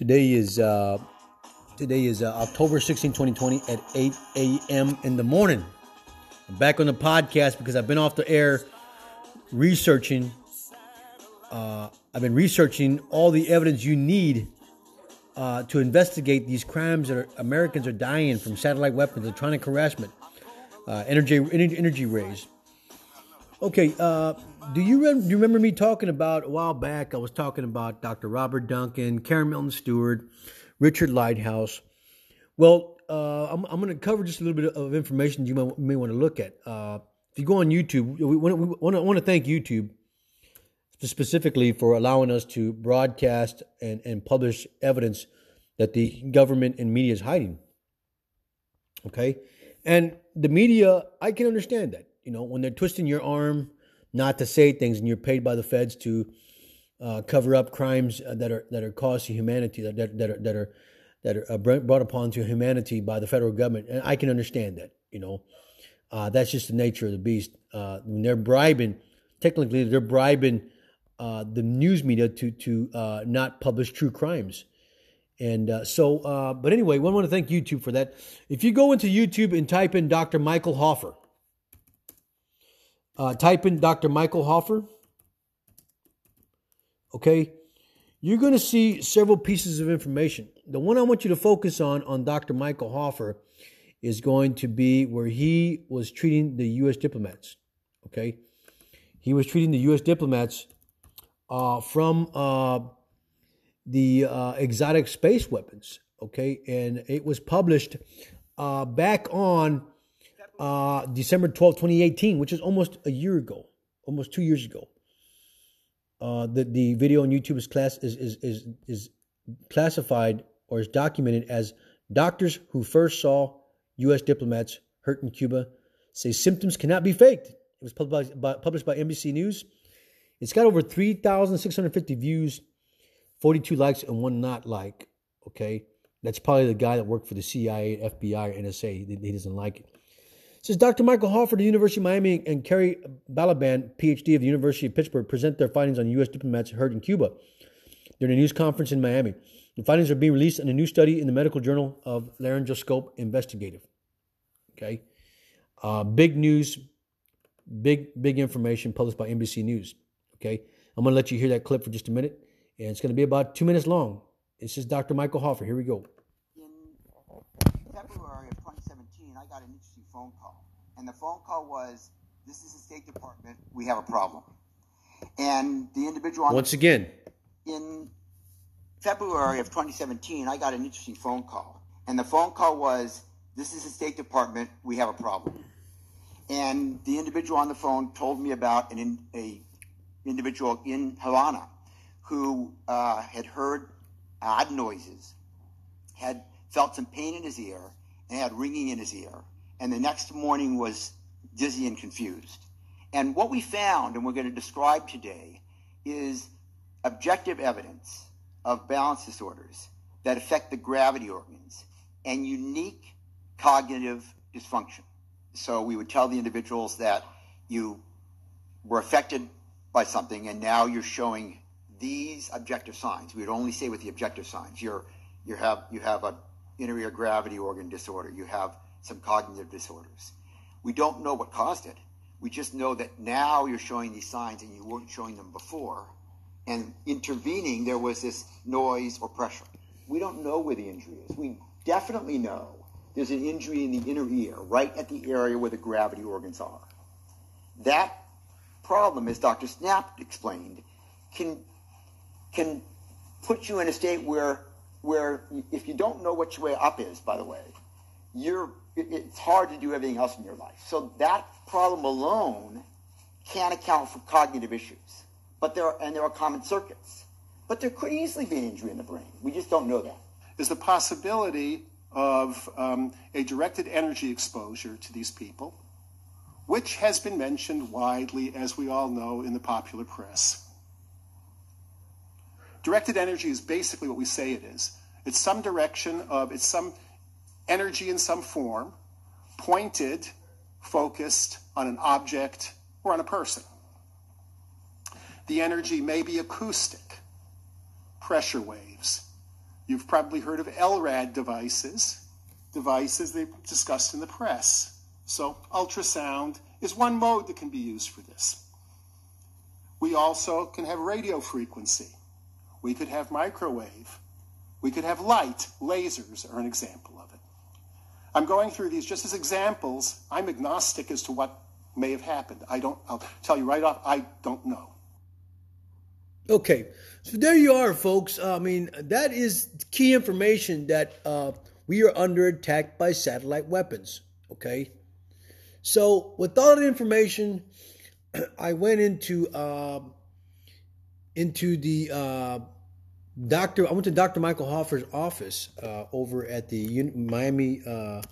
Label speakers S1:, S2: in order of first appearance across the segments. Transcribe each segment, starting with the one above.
S1: Today is uh, today is uh, October 16, 2020 at 8 a.m. in the morning. I'm back on the podcast because I've been off the air researching. Uh, I've been researching all the evidence you need uh, to investigate these crimes that are, Americans are dying from satellite weapons, electronic harassment, uh, energy energy rays. Okay, uh, do you, do you remember me talking about a while back? I was talking about Dr. Robert Duncan, Karen Melton Stewart, Richard Lighthouse. Well, uh, I'm, I'm going to cover just a little bit of information you may, may want to look at. Uh, if you go on YouTube, we want to thank YouTube specifically for allowing us to broadcast and, and publish evidence that the government and media is hiding. Okay? And the media, I can understand that. You know, when they're twisting your arm not to say things, and you're paid by the feds to uh, cover up crimes uh, that are that are caused to humanity that that, that are that are that are uh, brought upon to humanity by the federal government, and I can understand that. You know, uh, that's just the nature of the beast. Uh, when they're bribing, technically, they're bribing uh, the news media to to not publish true crimes. And uh, so, uh, but anyway, we want to thank YouTube for that. If you go into YouTube and type in Dr. Michael Hoffer, uh, type in Dr. Michael Hoffer. Okay, you're going to see several pieces of information. The one I want you to focus on on Dr. Michael Hoffer is going to be where he was treating the U.S. diplomats. Okay, he was treating the U.S. diplomats uh, from uh, the uh, exotic space weapons. Okay, and it was published uh, back on uh, December 12, 2018, which is almost a year ago, almost two years ago. Uh, the, the video on YouTube is, class, is, is, is, is classified or is documented as doctors who first saw U.S. diplomats hurt in Cuba say symptoms cannot be faked. It was published by, published by NBC News. It's got over 3,650 views, 42 likes, and one not like. Okay. That's probably the guy that worked for the CIA, FBI, or NSA. He, he doesn't like it. Says Dr. Michael Hoffer of the University of Miami and Carey Balaban, PhD of the University of Pittsburgh, present their findings on U.S. diplomats hurt in Cuba during a news conference in Miami. The findings are being released in a new study in the Medical Journal of Laryngoscope Investigative. Okay, uh, big news, big big information published by NBC News. Okay, I'm going to let you hear that clip for just a minute, and it's going to be about two minutes long. This is Dr. Michael Hoffer. Here we go.
S2: In February of 2017, I got an interesting phone call and the phone call was, "This is the State Department. We have a problem." And the individual on
S1: once again
S2: in February of 2017, I got an interesting phone call, and the phone call was, "This is the State Department. We have a problem." And the individual on the phone told me about an a individual in Havana who uh, had heard odd noises, had felt some pain in his ear, and had ringing in his ear and the next morning was dizzy and confused. And what we found, and we're going to describe today, is objective evidence of balance disorders that affect the gravity organs and unique cognitive dysfunction. So we would tell the individuals that you were affected by something and now you're showing these objective signs. We would only say with the objective signs. You're, you have, you have a inner ear gravity organ disorder. You have some cognitive disorders. We don't know what caused it. We just know that now you're showing these signs and you weren't showing them before. And intervening, there was this noise or pressure. We don't know where the injury is. We definitely know there's an injury in the inner ear, right at the area where the gravity organs are. That problem, as Dr. Snap explained, can, can put you in a state where, where if you don't know which way up is, by the way, you're it's hard to do everything else in your life. So that problem alone can't account for cognitive issues. But there are, and there are common circuits. But there could easily be an injury in the brain. We just don't know that.
S3: Is the possibility of um, a directed energy exposure to these people, which has been mentioned widely, as we all know, in the popular press. Directed energy is basically what we say it is. It's some direction of, it's some energy in some form, pointed, focused on an object or on a person. The energy may be acoustic, pressure waves. You've probably heard of LRAD devices, devices they've discussed in the press. So ultrasound is one mode that can be used for this. We also can have radio frequency. We could have microwave. We could have light. Lasers are an example of it. I'm going through these just as examples. I'm agnostic as to what may have happened. I don't, I'll tell you right off, I don't know.
S1: Okay, so there you are, folks. I mean, that is key information that uh, we are under attack by satellite weapons. Okay, so with all that information, I went into uh, into the uh, doctor. I went to Dr. Michael Hoffer's office uh, over at the Un- Miami uh,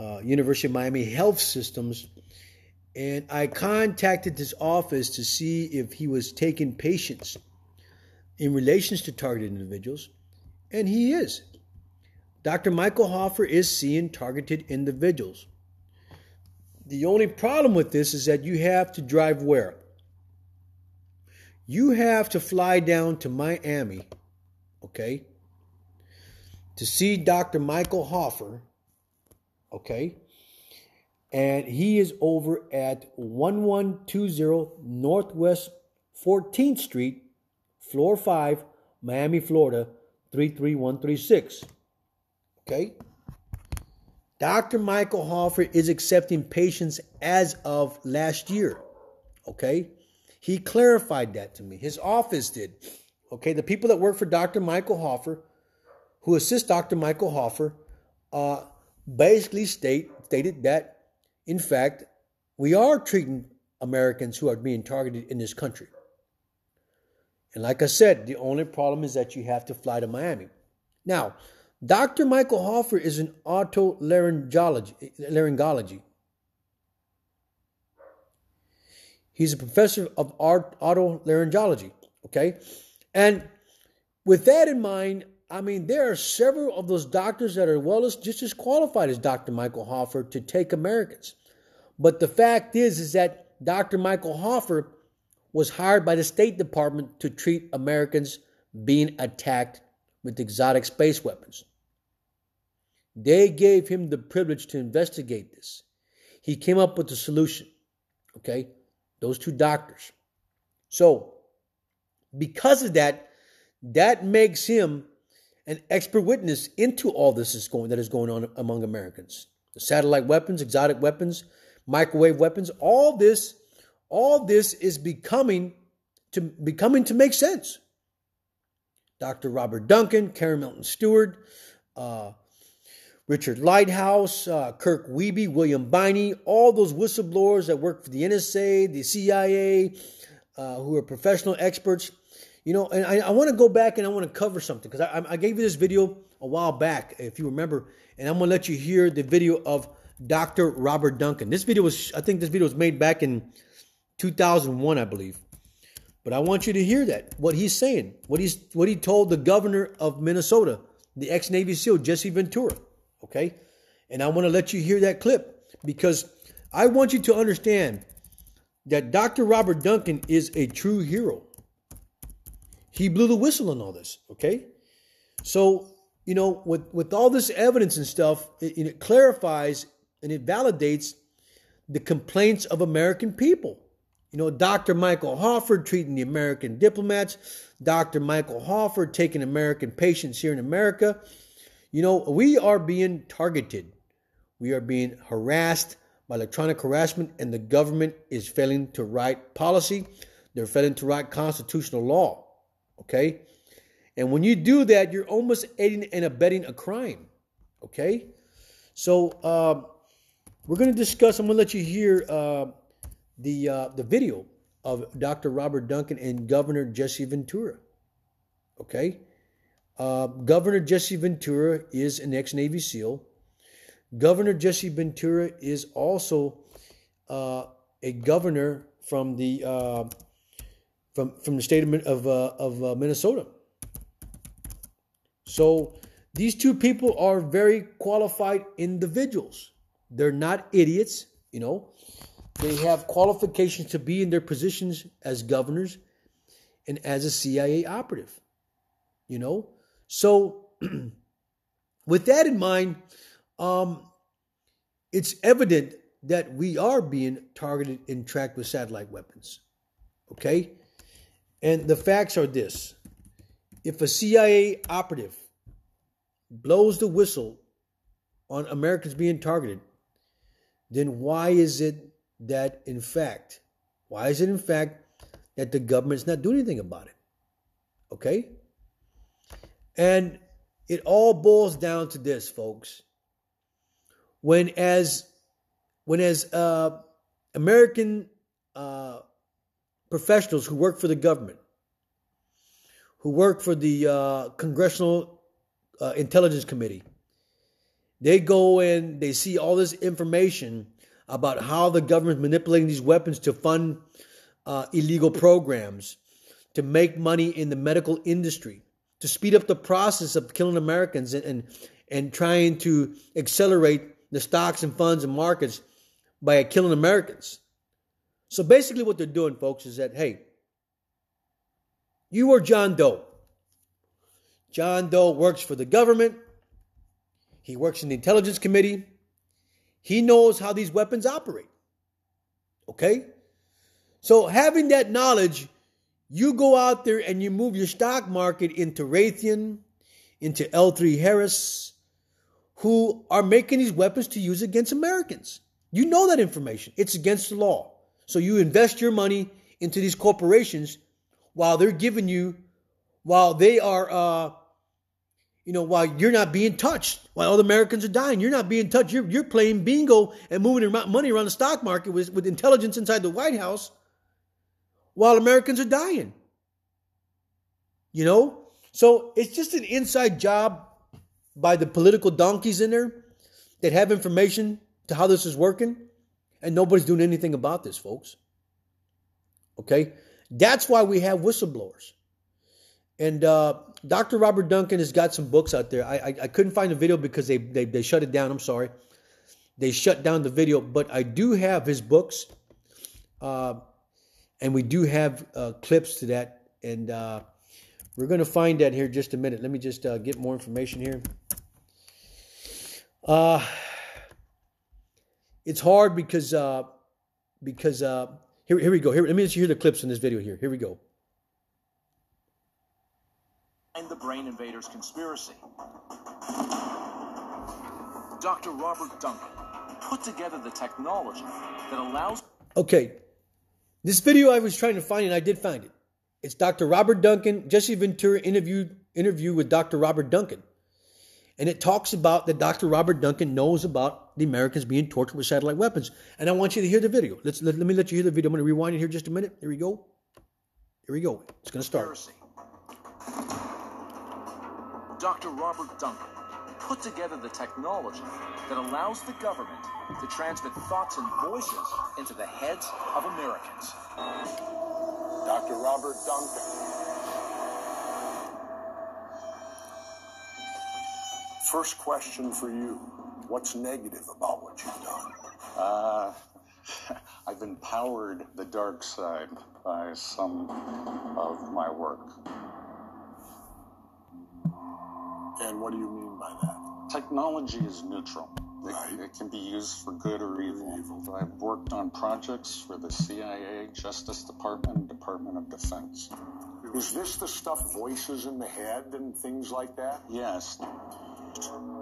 S1: uh, University of Miami Health Systems and I contacted his office to see if he was taking patients in relations to targeted individuals, and he is. Dr. Michael Hoffer is seeing targeted individuals. The only problem with this is that you have to drive where? You have to fly down to Miami, okay, to see Dr. Michael Hoffer, okay, and he is over at 1120 Northwest 14th Street, floor 5, Miami, Florida 33136. Okay? Dr. Michael Hoffer is accepting patients as of last year. Okay? He clarified that to me. His office did. Okay? The people that work for Dr. Michael Hoffer, who assist Dr. Michael Hoffer, uh, basically state stated that in fact, we are treating Americans who are being targeted in this country. And like I said, the only problem is that you have to fly to Miami. Now, Dr. Michael Hoffer is an otolaryngology. He's a professor of otolaryngology. Okay. And with that in mind, I mean, there are several of those doctors that are well as just as qualified as Dr. Michael Hoffer to take Americans. But the fact is, is that Dr. Michael Hoffer was hired by the State Department to treat Americans being attacked with exotic space weapons. They gave him the privilege to investigate this. He came up with a solution. Okay? Those two doctors. So, because of that, that makes him an expert witness into all this is going that is going on among Americans. The satellite weapons, exotic weapons, microwave weapons, all this, all this is becoming to becoming to make sense. Dr. Robert Duncan, Karen Melton Stewart, uh, Richard Lighthouse, uh, Kirk Wiebe, William Binney, all those whistleblowers that work for the NSA, the CIA, uh, who are professional experts you know, and I, I want to go back and I want to cover something because I, I gave you this video a while back, if you remember, and I'm going to let you hear the video of Dr. Robert Duncan. This video was, I think this video was made back in 2001, I believe. But I want you to hear that, what he's saying, what he's what he told the governor of Minnesota, the ex-Navy SEAL Jesse Ventura. Okay? And I want to let you hear that clip because I want you to understand that Dr. Robert Duncan is a true hero. He blew the whistle on all this, okay? So, you know, with, with all this evidence and stuff, it, it clarifies and it validates the complaints of American people. You know, Dr. Michael Hoffer treating the American diplomats, Dr. Michael Hoffer taking American patients here in America. You know, we are being targeted. We are being harassed by electronic harassment, and the government is failing to write policy. They're failing to write constitutional law. Okay? And when you do that, you're almost aiding and abetting a crime. Okay? So uh, we're going to discuss, I'm going to let you hear uh, the, uh, the video of Dr. Robert Duncan and Governor Jesse Ventura. Okay? Uh, Governor Jesse Ventura is an ex Navy SEAL. Governor Jesse Ventura is also uh, a governor from the uh, from from the state of of, uh, of uh, Minnesota. So these two people are very qualified individuals. They're not idiots, you know. They have qualifications to be in their positions as governors and as a CIA operative. You know? So, with that in mind, um, it's evident that we are being targeted and tracked with satellite weapons. Okay? And the facts are this if a CIA operative blows the whistle on Americans being targeted, then why is it that, in fact, why is it in fact that the government's not doing anything about it? Okay? And it all boils down to this, folks. When as when as uh, American uh, professionals who work for the government, who work for the uh, Congressional uh, Intelligence Committee, they go and they see all this information about how the government's manipulating these weapons to fund uh, illegal programs, to make money in the medical industry, to speed up the process of killing Americans and, and, and trying to accelerate the stocks and funds and markets by killing Americans. So basically, what they're doing, folks, is that hey, you are John Doe. John Doe works for the government. He works in the intelligence committee. He knows how these weapons operate. Okay? So, having that knowledge, you go out there and you move your stock market into Raytheon, into L3 Harris, who are making these weapons to use against Americans. You know that information. It's against the law. So you invest your money into these corporations while they're giving you, while they are, uh, you know, while you're not being touched, while other Americans are dying, you're not being touched. You're, you're playing bingo and moving your money around the stock market with, with intelligence inside the White House while Americans are dying. You know? So it's just an inside job by the political donkeys in there that have information to how this is working, and nobody's doing anything about this, folks. Okay? That's why we have whistleblowers. And uh, Dr. Robert Duncan has got some books out there. I, I, I couldn't find the video because they, they, they shut it down. I'm sorry. They shut down the video, but I do have his books. Uh, and we do have uh, clips to that. And uh, we're going to find that here just a minute. Let me just uh, get more information here. Uh, it's hard because uh, because uh, here here we go. Here, let me let you hear the clips in this video. Here, here we go.
S4: And the Brain Invaders conspiracy. Dr. Robert Duncan put together the technology that allows.
S1: Okay, this video I was trying to find and I did find it. It's Dr. Robert Duncan, Jesse Ventura interview interview with Dr. Robert Duncan. And it talks about that Dr. Robert Duncan knows about the Americans being tortured with satellite weapons. And I want you to hear the video. Let's let, let me let you hear the video. I'm going to rewind it here just a minute. Here we go. Here we go. It's going to start.
S4: Dr. Robert Duncan put together the technology that allows the government to transmit thoughts and voices into the heads of Americans.
S5: Dr. Robert Duncan. First question for you. What's negative about what you've done?
S6: Uh, I've empowered the dark side by some of my work.
S5: And what do you mean by that?
S6: Technology is neutral. It,
S5: Right.
S6: it can be used for good or evil.
S5: Evil.
S6: I've worked on projects for the CIA, Justice Department, Department of Defense.
S5: Is this the stuff voices in the head and things like that?
S6: Yes,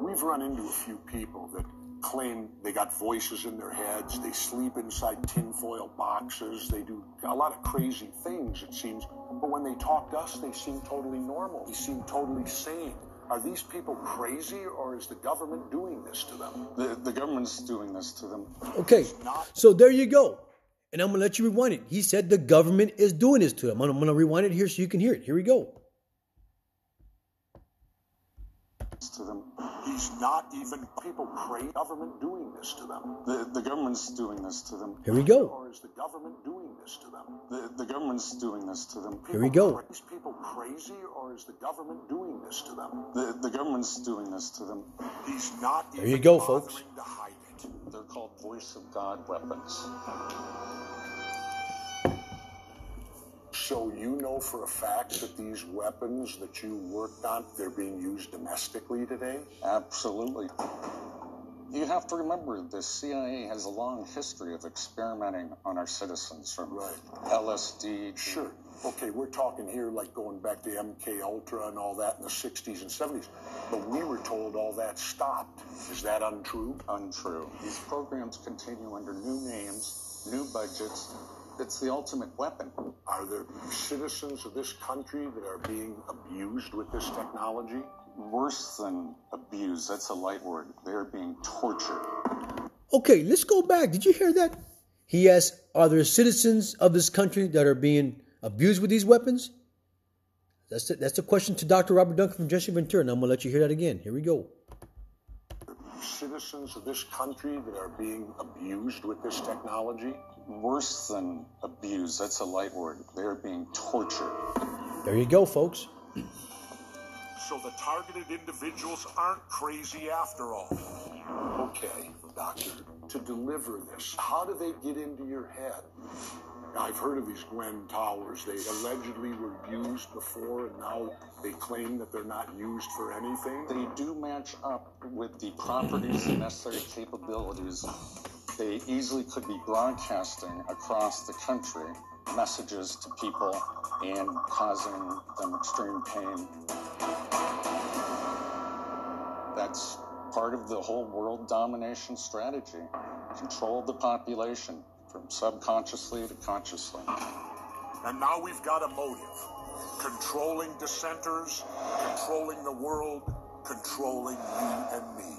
S5: We've run into a few people that claim they got voices in their heads, they sleep inside tinfoil boxes, they do a lot of crazy things, it seems. But when they talk to us, they seem totally normal, they seem totally sane. Are these people crazy or is the government doing this to them?
S6: the, the government's doing this to them.
S1: Okay. So there you go. And I'm going to let you rewind it. He said the government is doing this to them. I'm going to rewind it here so you can hear it. Here we go.
S6: To them.
S5: He's not even people crazy. Government doing this to them.
S6: The, the government's doing this to them.
S1: Here we go.
S5: Or is the government doing this to them?
S6: The, the government's doing this to them.
S1: Here we go.
S5: Are these people crazy or is the government doing this to them?
S6: The, the government's doing this to them.
S5: He's not
S1: There
S5: even
S1: you go, folks.
S5: to hide it.
S6: They're called voice of God weapons.
S5: So you know for a fact that these weapons that you worked on, they're being used domestically today?
S6: Absolutely. You have to remember the CIA has a long history of experimenting on our citizens from
S5: Right.
S6: LSD.
S5: Sure. Okay, we're talking here like going back to MK Ultra and all that in the 60s and 70s. But we were told all that stopped. Is that untrue?
S6: Untrue. These programs continue under new names, new budgets. It's the ultimate weapon.
S5: Are there citizens of this country that are being abused with this technology?
S6: Worse than abuse, that's a light word. They're being tortured.
S1: Okay, let's go back. Did you hear that? He asked, Are there citizens of this country that are being abused with these weapons? That's it. That's the question to Dr. Robert Duncan from Jesse Ventura. And I'm going to let you hear that again. Here we go.
S5: Citizens of this country that are being abused with this technology?
S6: Worse than abuse, that's a light word. They're being tortured.
S1: There you go, folks.
S7: So the targeted individuals aren't crazy after all.
S5: Okay, doctor, to deliver this, how do they get into your head? I've heard of these Gwen Towers. They allegedly were used before, and now they claim that they're not used for anything.
S6: They do match up with the properties and necessary capabilities. They easily could be broadcasting across the country messages to people and causing them extreme pain. That's part of the whole world domination strategy. Control the population from subconsciously to consciously.
S7: And now we've got a motive. Controlling dissenters, controlling the world, controlling you and me.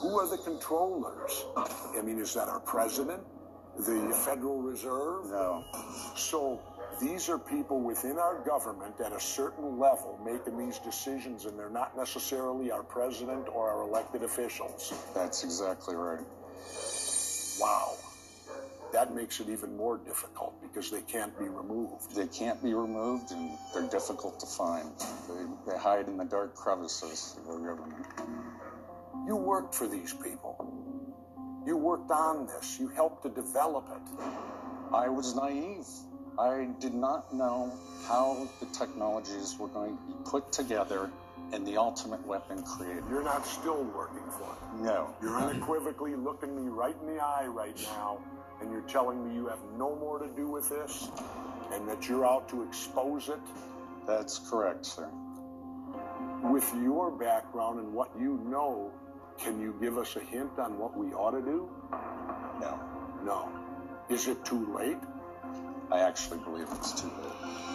S5: Who are the controllers? I mean, is that our president? The Federal Reserve?
S6: No.
S5: So these are people within our government at a certain level making these decisions, and they're not necessarily our president or our elected officials.
S6: That's exactly right.
S5: Wow. That makes it even more difficult because they can't be removed.
S6: They can't be removed and they're difficult to find. They, they hide in the dark crevices of our government.
S5: You worked for these people. You worked on this. You helped to develop it.
S6: I was naive. I did not know how the technologies were going to be put together and the ultimate weapon created.
S5: You're not still working for them.
S6: No.
S5: You're unequivocally looking me right in the eye right now, and you're telling me you have no more to do with this, and that you're out to expose it.
S6: That's correct, sir.
S5: With your background and what you know, can you give us a hint on what we ought to do?
S6: No.
S5: No. Is it too late?
S6: I actually believe it's too late.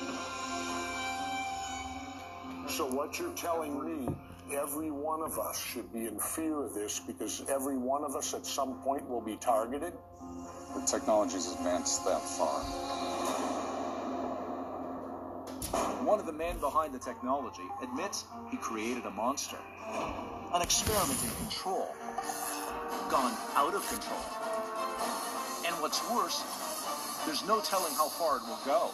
S5: So what you're telling me, every one of us should be in fear of this because every one of us at some point will be targeted?
S6: The technology's advanced that far.
S4: One of the men behind the technology admits he created a monster. An experiment in control. Gone out of control. And what's worse, there's no telling how far it will go.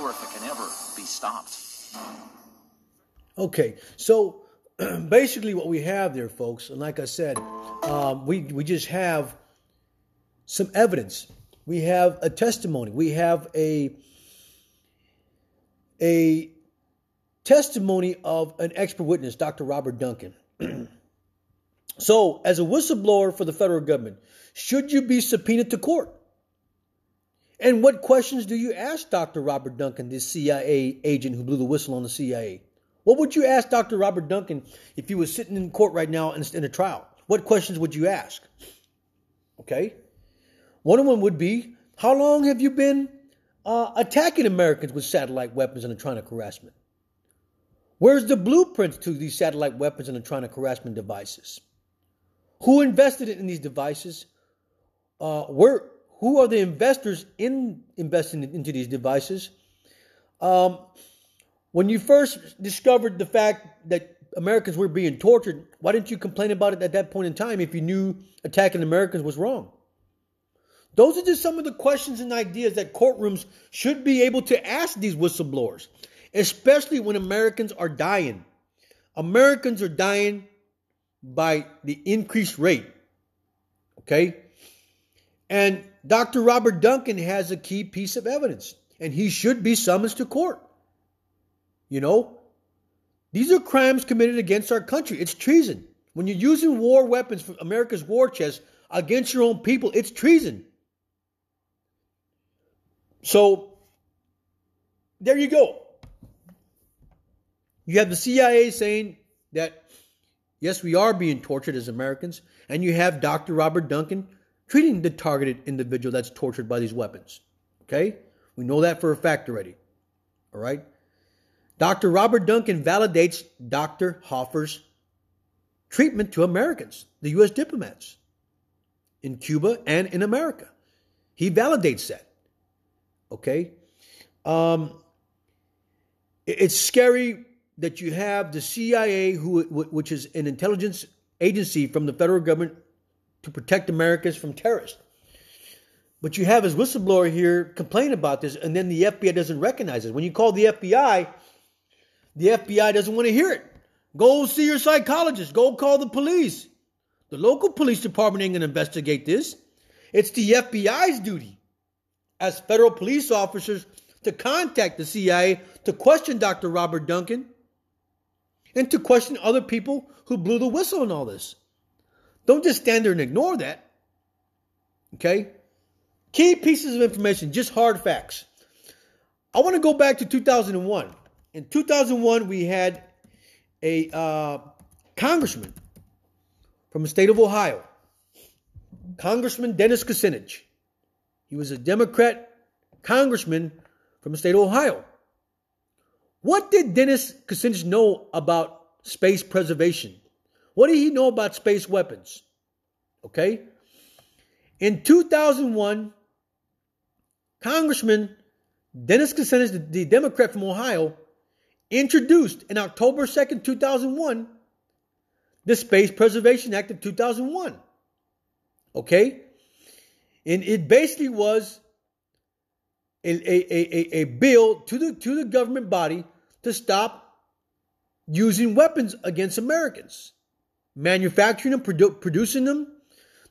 S4: Or if it can ever be stopped.
S1: Okay, so basically what we have there, folks, and like I said, um, we we just have some evidence. We have a testimony. We have a a testimony of an expert witness, Dr. Robert Duncan. so, as a whistleblower for the federal government, should you be subpoenaed to court? And what questions do you ask Dr. Robert Duncan, this CIA agent who blew the whistle on the CIA? What would you ask Dr. Robert Duncan if he was sitting in court right now in, in a trial? What questions would you ask? Okay. One of them would be How long have you been uh, attacking Americans with satellite weapons and electronic harassment? Where's the blueprints to these satellite weapons and electronic harassment devices? Who invested in these devices? Uh, where, who are the investors in investing into these devices? Um, when you first discovered the fact that Americans were being tortured, why didn't you complain about it at that point in time if you knew attacking Americans was wrong? Those are just some of the questions and ideas that courtrooms should be able to ask these whistleblowers, especially when Americans are dying. Americans are dying by the increased rate. Okay? And Dr. Robert Duncan has a key piece of evidence, and he should be summoned to court. You know, these are crimes committed against our country. It's treason. When you're using war weapons from America's war chest against your own people, it's treason. So, there you go. You have the CIA saying that, yes, we are being tortured as Americans, and you have Dr. Robert Duncan treating the targeted individual that's tortured by these weapons. Okay? We know that for a fact already. All right? Dr. Robert Duncan validates Dr. Hoffer's treatment to Americans, the U.S. diplomats in Cuba and in America. He validates that. Okay? Um, it's scary that you have the CIA, who, which is an intelligence agency from the federal government to protect Americans from terrorists. But you have his whistleblower here complain about this, and then the FBI doesn't recognize it. When you call the FBI, the FBI doesn't want to hear it. Go see your psychologist. Go call the police. The local police department ain't going to investigate this. It's the FBI's duty as federal police officers to contact the CIA to question Dr. Robert Duncan and to question other people who blew the whistle on all this. Don't just stand there and ignore that. Okay? Key pieces of information, just hard facts. I want to go back to 2001. In 2001, we had a uh, congressman from the state of Ohio, Congressman Dennis Kucinich. He was a Democrat congressman from the state of Ohio. What did Dennis Kucinich know about space preservation? What did he know about space weapons? Okay. In 2001, Congressman Dennis Kucinich, the Democrat from Ohio, introduced in October 2nd, 2001, the Space Preservation Act of 2001. Okay? And it basically was a, a, a, a bill to the, to the government body to stop using weapons against Americans, manufacturing them, produ- producing them,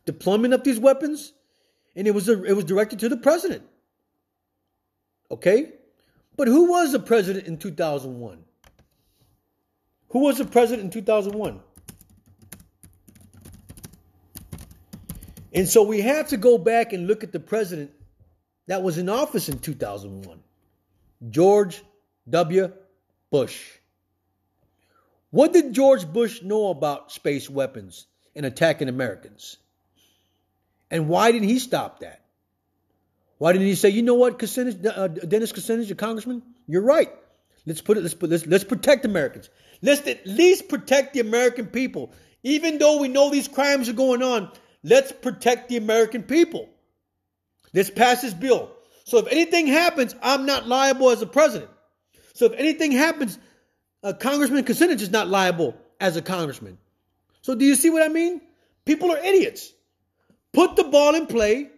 S1: deployment of these weapons, and it was a, it was directed to the president. Okay, but who was the president in 2001? Who was the president in 2001? And so we have to go back and look at the president that was in office in 2001 George W. Bush. What did George Bush know about space weapons and attacking Americans? And why didn't he stop that? Why didn't he say, you know what, Kucinich, uh, Dennis Kucinich, the congressman, you're right. Let's put it. Let's put. Let's, let's protect Americans. Let's at least protect the American people, even though we know these crimes are going on. Let's protect the American people. Let's pass this bill. So if anything happens, I'm not liable as a president. So if anything happens, uh, Congressman Kucinich is not liable as a congressman. So do you see what I mean? People are idiots. Put the ball in play,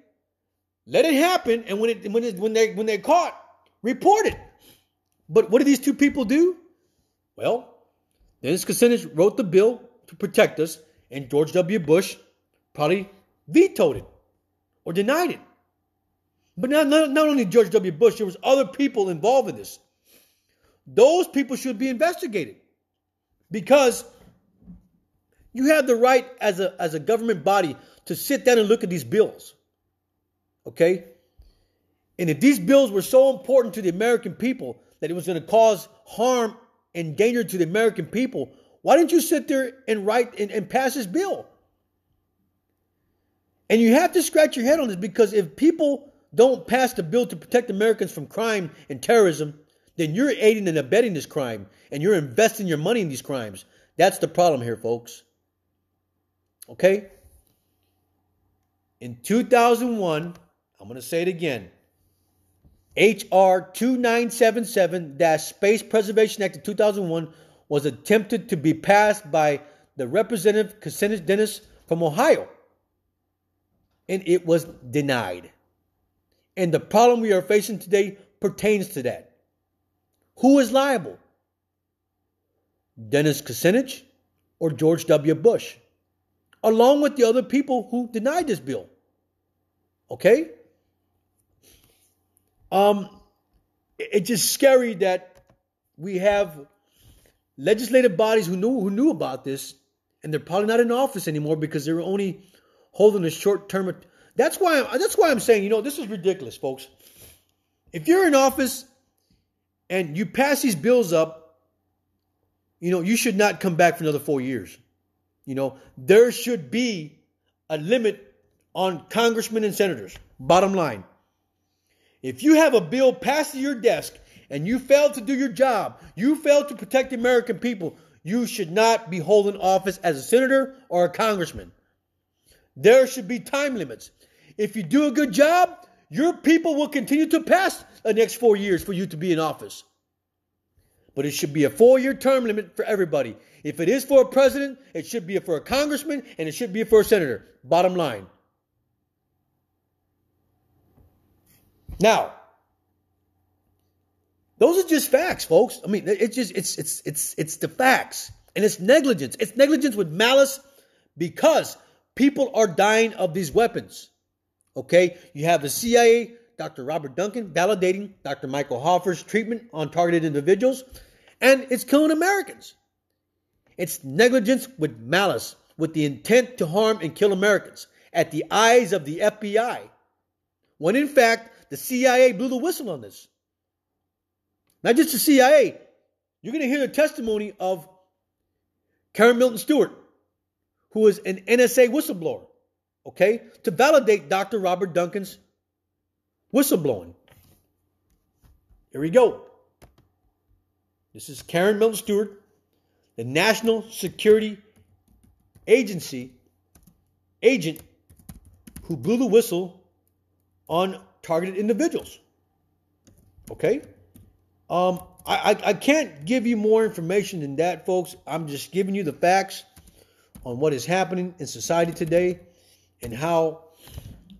S1: let it happen, and when it when it, when they when they're caught, report it. But what did these two people do? Well, Dennis Kucinich wrote the bill to protect us, and George W. Bush probably vetoed it or denied it. But not, not, not only George W. Bush, there was other people involved in this. Those people should be investigated because you have the right as a, as a government body to sit down and look at these bills. Okay? And if these bills were so important to the American people that it was going to cause harm and danger to the American people, why didn't you sit there and write and, and pass this bill? And you have to scratch your head on this because if people don't pass the bill to protect Americans from crime and terrorism, then you're aiding and abetting this crime and you're investing your money in these crimes. That's the problem here, folks. Okay? In 2001, I'm going to say it again. H.R. 2977 Space Preservation Act of 2001 was attempted to be passed by the Representative Kucinich Dennis from Ohio, and it was denied. And the problem we are facing today pertains to that. Who is liable? Dennis Kucinich or George W. Bush, along with the other people who denied this bill. Okay? Um, it- it's just scary that we have legislative bodies who knew who knew about this, and they're probably not in office anymore because they're only holding a short term. That's why that's why I'm saying, you know, this is ridiculous, folks. If you're in office and you pass these bills up, you know, you should not come back for another four years. You know, there should be a limit on congressmen and senators. Bottom line. If you have a bill passed to your desk and you fail to do your job, you fail to protect the American people, you should not be holding office as a senator or a congressman. There should be time limits. If you do a good job, your people will continue to pass the next four years for you to be in office. But it should be a four year term limit for everybody. If it is for a president, it should be for a congressman and it should be for a senator. Bottom line. Now, those are just facts, folks. I mean, it's just it's it's it's it's the facts. And it's negligence. It's negligence with malice because people are dying of these weapons. Okay? You have the CIA, Dr. Robert Duncan, validating Dr. Michael Hoffer's treatment on targeted individuals, and it's killing Americans. It's negligence with malice, with the intent to harm and kill Americans at the eyes of the FBI. When in fact, the CIA blew the whistle on this. Not just the CIA. You're going to hear the testimony of Karen Melton Stewart, who is an NSA whistleblower, okay, to validate Dr. Robert Duncan's whistleblowing. Here we go. This is Karen Melton Stewart, the National Security Agency agent who blew the whistle on targeted individuals. Okay? Um, I, I, I can't give you more information than that, folks. I'm just giving you the facts on what is happening in society today and how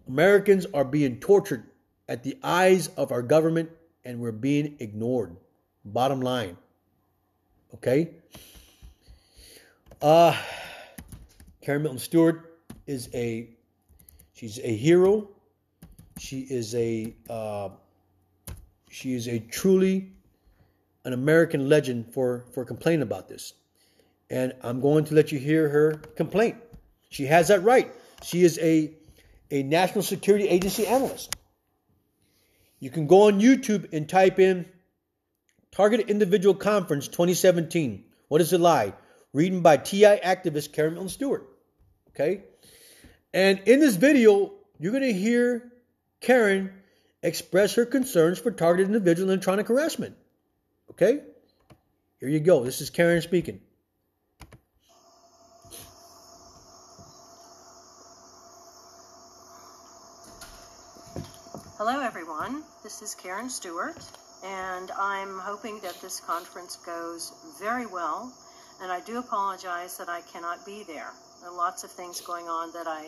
S1: Americans are being tortured at the eyes of our government and we're being ignored. Bottom line. Okay? Uh Karen Melton Stewart is a she's a hero. She is a uh, she is a truly an American legend for for complaining about this. And I'm going to let you hear her complaint. She has that right. She is a a national security agency analyst. You can go on YouTube and type in Targeted Individual Conference 2017. What is a lie? Reading by TI activist Karen Stewart. Okay? And in this video, you're going to hear Karen express her concerns for targeted individual electronic harassment. Okay? Here you go. This is Karen speaking.
S8: Hello, everyone. This is Karen Stewart, and I'm hoping that this conference goes very well. And I do apologize that I cannot be there. There are lots of things going on that I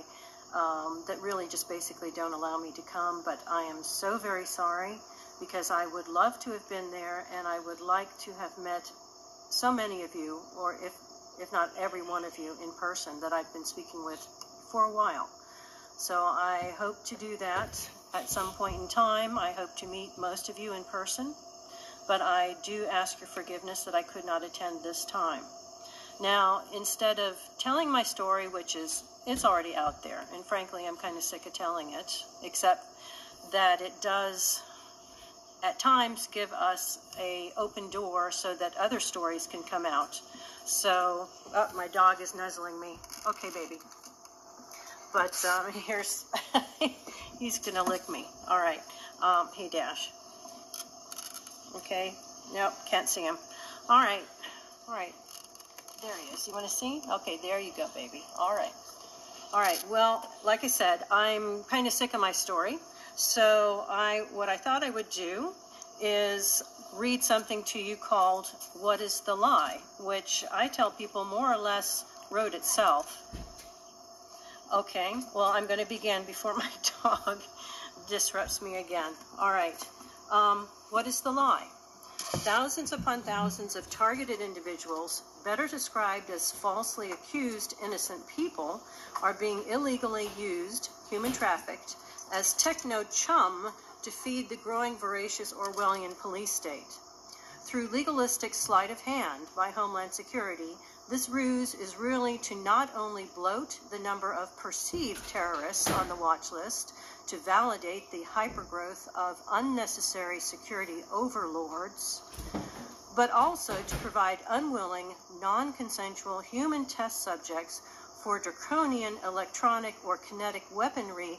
S8: um, that really just basically don't allow me to come. But I am so very sorry because I would love to have been there, and I would like to have met so many of you, or if if not every one of you in person that I've been speaking with for a while. So I hope to do that at some point in time. I hope to meet most of you in person, but I do ask your forgiveness that I could not attend this time. Now, instead of telling my story, which is it's already out there, and frankly, I'm kind of sick of telling it, except that it does at times give us a open door so that other stories can come out. So, oh, my dog is nuzzling me. Okay, baby. But um, here's, he's gonna lick me. All right. Um, hey, Dash. Okay. Nope, can't see him. All right. All right. There he is. You want to see? Okay, there you go, baby. All right. All right. Well, like I said, I'm kind of sick of my story. So I, what I thought I would do is read something to you called "What Is the Lie," which I tell people more or less wrote itself. Okay. Well, I'm going to begin before my dog disrupts me again. All right. Um, what is the lie? Thousands upon thousands of targeted individuals, better described as falsely accused innocent people, are being illegally used, human trafficked, as techno chum to feed the growing voracious Orwellian police state. Through legalistic sleight of hand by Homeland Security, this ruse is really to not only bloat the number of perceived terrorists on the watch list, to validate the hypergrowth of unnecessary security overlords, but also to provide unwilling, non consensual human test subjects for draconian electronic or kinetic weaponry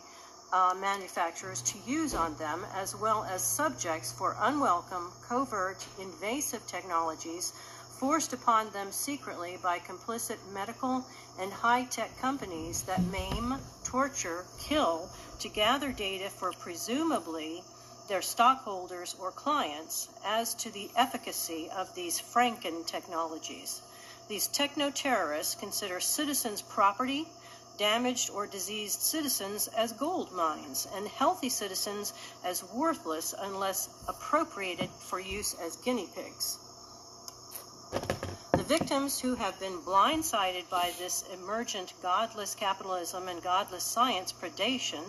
S8: uh, manufacturers to use on them, as well as subjects for unwelcome, covert, invasive technologies forced upon them secretly by complicit medical and high tech companies that maim, torture, kill to gather data for presumably their stockholders or clients as to the efficacy of these Franken technologies. These techno terrorists consider citizens' property damaged or diseased citizens as gold mines, and healthy citizens as worthless unless appropriated for use as guinea pigs. Victims who have been blindsided by this emergent godless capitalism and godless science predation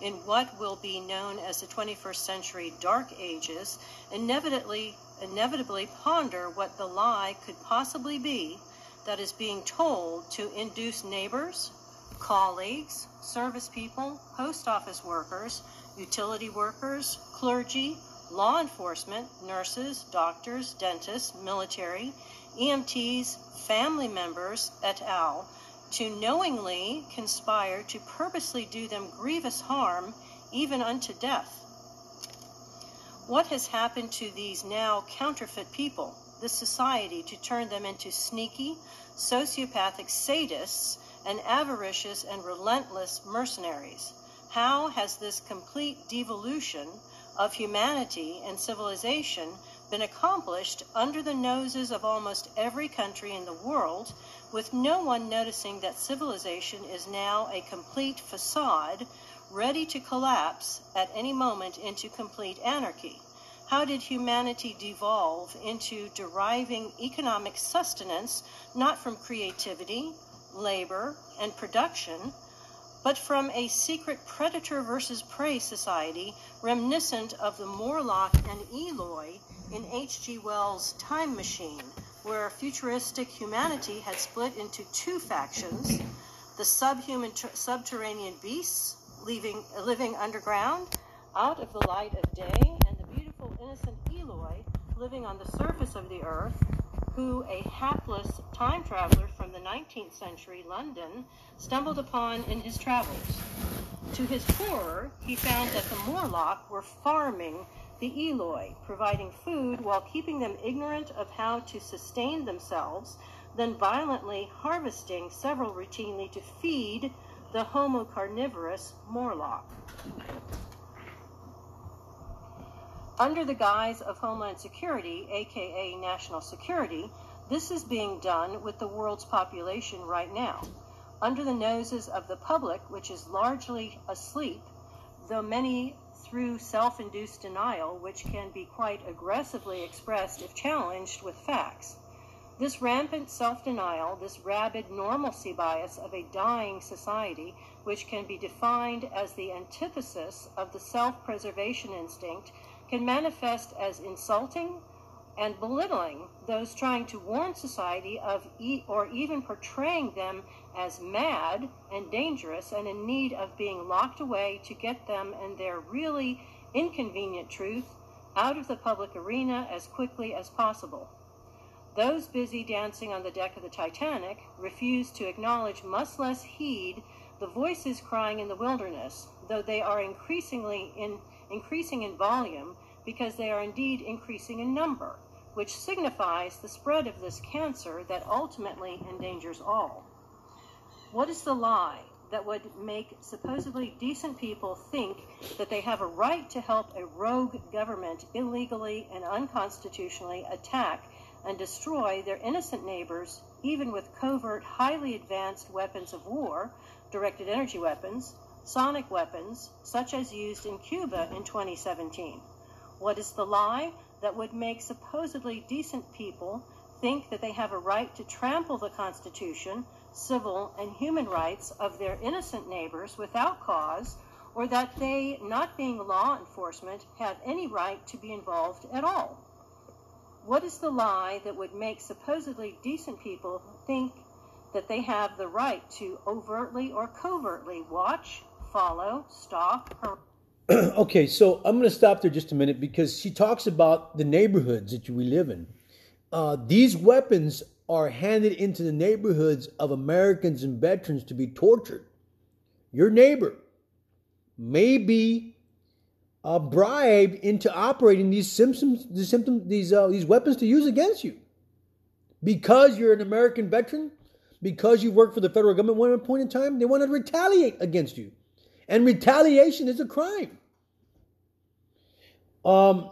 S8: in what will be known as the 21st century dark ages inevitably, inevitably ponder what the lie could possibly be that is being told to induce neighbors, colleagues, service people, post office workers, utility workers, clergy, law enforcement, nurses, doctors, dentists, military, EMTs, family members, et al., to knowingly conspire to purposely do them grievous harm, even unto death. What has happened to these now counterfeit people, this society, to turn them into sneaky, sociopathic sadists and avaricious and relentless mercenaries? How has this complete devolution of humanity and civilization been accomplished under the noses of almost every country in the world, with no one noticing that civilization is now a complete facade ready to collapse at any moment into complete anarchy? How did humanity devolve into deriving economic sustenance not from creativity, labor, and production, but from a secret predator versus prey society reminiscent of the Morlock and Eloi in H.G. Wells' Time Machine, where futuristic humanity had split into two factions the subhuman ter- subterranean beasts leaving, living underground out of the light of day, and the beautiful innocent Eloi living on the surface of the earth who a hapless time traveler from the 19th century London stumbled upon in his travels. To his horror, he found that the Morlock were farming the Eloi, providing food while keeping them ignorant of how to sustain themselves, then violently harvesting several routinely to feed the Homo carnivorous Morlock. Under the guise of Homeland Security, aka national security, this is being done with the world's population right now. Under the noses of the public, which is largely asleep, though many through self induced denial, which can be quite aggressively expressed if challenged with facts. This rampant self denial, this rabid normalcy bias of a dying society, which can be defined as the antithesis of the self preservation instinct can manifest as insulting and belittling those trying to warn society of e- or even portraying them as mad and dangerous and in need of being locked away to get them and their really inconvenient truth out of the public arena as quickly as possible. Those busy dancing on the deck of the Titanic refuse to acknowledge, much less heed, the voices crying in the wilderness, though they are increasingly in increasing in volume because they are indeed increasing in number, which signifies the spread of this cancer that ultimately endangers all. What is the lie that would make supposedly decent people think that they have a right to help a rogue government illegally and unconstitutionally attack and destroy their innocent neighbors, even with covert, highly advanced weapons of war, directed energy weapons, sonic weapons, such as used in Cuba in 2017? What is the lie that would make supposedly decent people think that they have a right to trample the Constitution, civil, and human rights of their innocent neighbors without cause, or that they, not being law enforcement, have any right to be involved at all? What is the lie that would make supposedly decent people think that they have the right to overtly or covertly watch, follow, stalk,
S1: okay, so I'm going to stop there just a minute because she talks about the neighborhoods that we live in. Uh, these weapons are handed into the neighborhoods of Americans and veterans to be tortured. Your neighbor may be uh, bribed into operating these symptoms, these symptoms, these uh, these weapons to use against you, because you're an American veteran, because you worked for the federal government at one point in time. They want to retaliate against you, and retaliation is a crime. Um,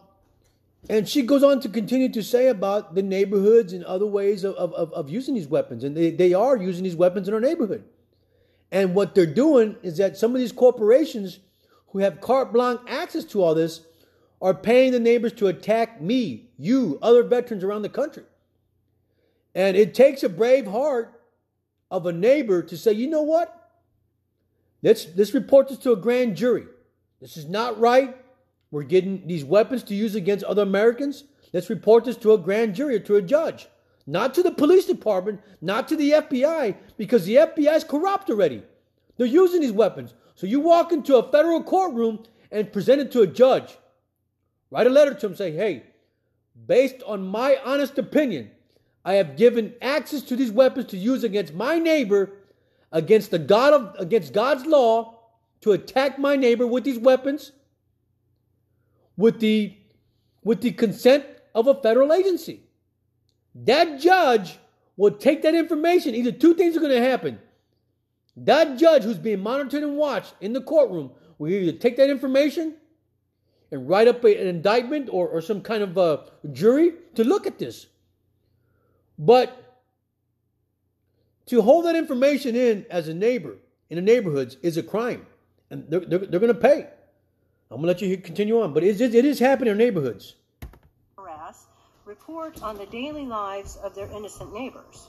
S1: and she goes on to continue to say about the neighborhoods and other ways of, of, of using these weapons. And they, they are using these weapons in our neighborhood. And what they're doing is that some of these corporations who have carte blanche access to all this are paying the neighbors to attack me, you, other veterans around the country. And it takes a brave heart of a neighbor to say, you know what? Let's, let's report this to a grand jury. This is not right. We're getting these weapons to use against other Americans. Let's report this to a grand jury or to a judge, not to the police department, not to the FBI, because the FBI is corrupt already. They're using these weapons. So you walk into a federal courtroom and present it to a judge. Write a letter to him, say, hey, based on my honest opinion, I have given access to these weapons to use against my neighbor, against the God of against God's law, to attack my neighbor with these weapons with the with the consent of a federal agency. That judge will take that information. Either two things are going to happen. That judge who's being monitored and watched in the courtroom will either take that information and write up a, an indictment or, or some kind of a jury to look at this. But to hold that information in as a neighbor in the neighborhoods is a crime. And they're, they're, they're going to pay. I'm gonna let you continue on, but it it is happening in neighborhoods.
S8: Harass report on the daily lives of their innocent neighbors.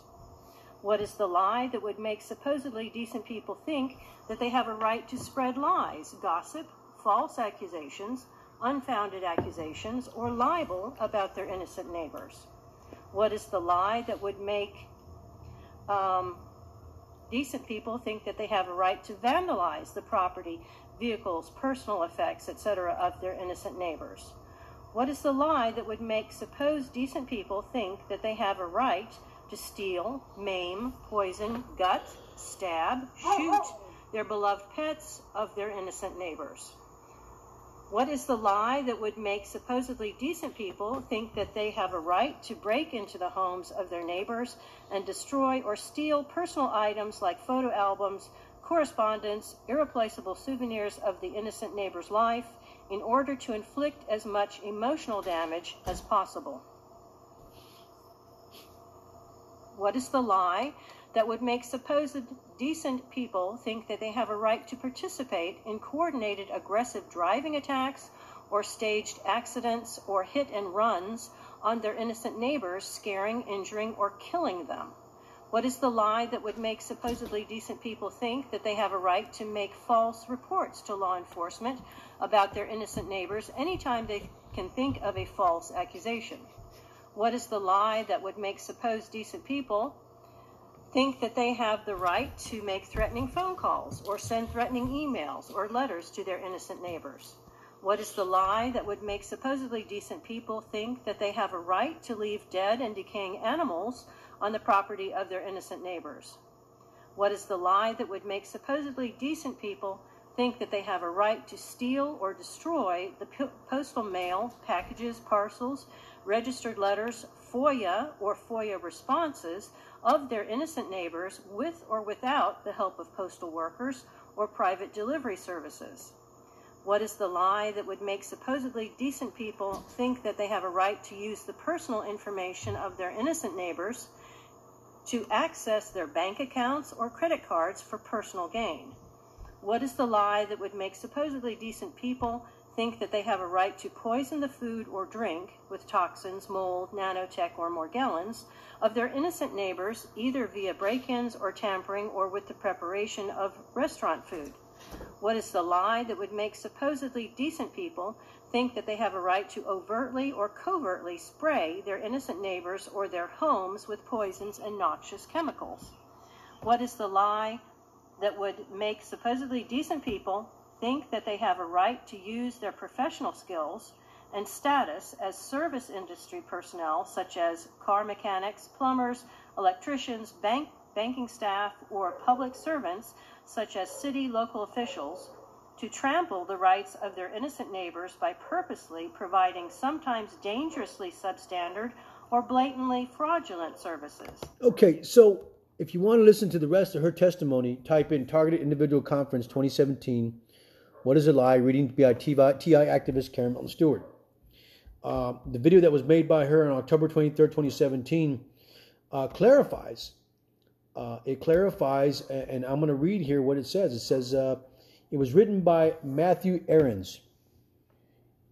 S8: What is the lie that would make supposedly decent people think that they have a right to spread lies, gossip, false accusations, unfounded accusations, or libel about their innocent neighbors? What is the lie that would make um, decent people think that they have a right to vandalize the property vehicles, personal effects, etc., of their innocent neighbors? What is the lie that would make supposed decent people think that they have a right to steal, maim, poison, gut, stab, shoot their beloved pets of their innocent neighbors? What is the lie that would make supposedly decent people think that they have a right to break into the homes of their neighbors and destroy or steal personal items like photo albums, correspondence, irreplaceable souvenirs of the innocent neighbor's life in order to inflict as much emotional damage as possible. What is the lie that would make supposed decent people think that they have a right to participate in coordinated aggressive driving attacks or staged accidents or hit and runs on their innocent neighbors, scaring, injuring, or killing them? What is the lie that would make supposedly decent people think that they have a right to make false reports to law enforcement about their innocent neighbors anytime they can think of a false accusation? What is the lie that would make supposed decent people think that they have the right to make threatening phone calls or send threatening emails or letters to their innocent neighbors? What is the lie that would make supposedly decent people think that they have a right to leave dead and decaying animals on the property of their innocent neighbors? What is the lie that would make supposedly decent people think that they have a right to steal or destroy the postal mail, packages, parcels, registered letters, FOIA or FOIA responses of their innocent neighbors with or without the help of postal workers or private delivery services? What is the lie that would make supposedly decent people think that they have a right to use the personal information of their innocent neighbors to access their bank accounts or credit cards for personal gain? What is the lie that would make supposedly decent people think that they have a right to poison the food or drink with toxins, mold, nanotech, or morgellons of their innocent neighbors, either via break ins or tampering or with the preparation of restaurant food? What is the lie that would make supposedly decent people think that they have a right to overtly or covertly spray their innocent neighbors or their homes with poisons and noxious chemicals? What is the lie that would make supposedly decent people think that they have a right to use their professional skills and status as service industry personnel, such as car mechanics, plumbers, electricians, bank, banking staff, or public servants, such as city local officials, to trample the rights of their innocent neighbors by purposely providing sometimes dangerously substandard or blatantly fraudulent services.
S1: Okay, so if you want to listen to the rest of her testimony, type in Targeted Individual Conference 2017. What is a lie? Reading by TI activist Karen Melton Stewart. Uh, the video that was made by her on October 23rd, 2017, uh, clarifies. Uh, it clarifies, and I'm going to read here what it says. It says, uh, it was written by Matthew Ahrens.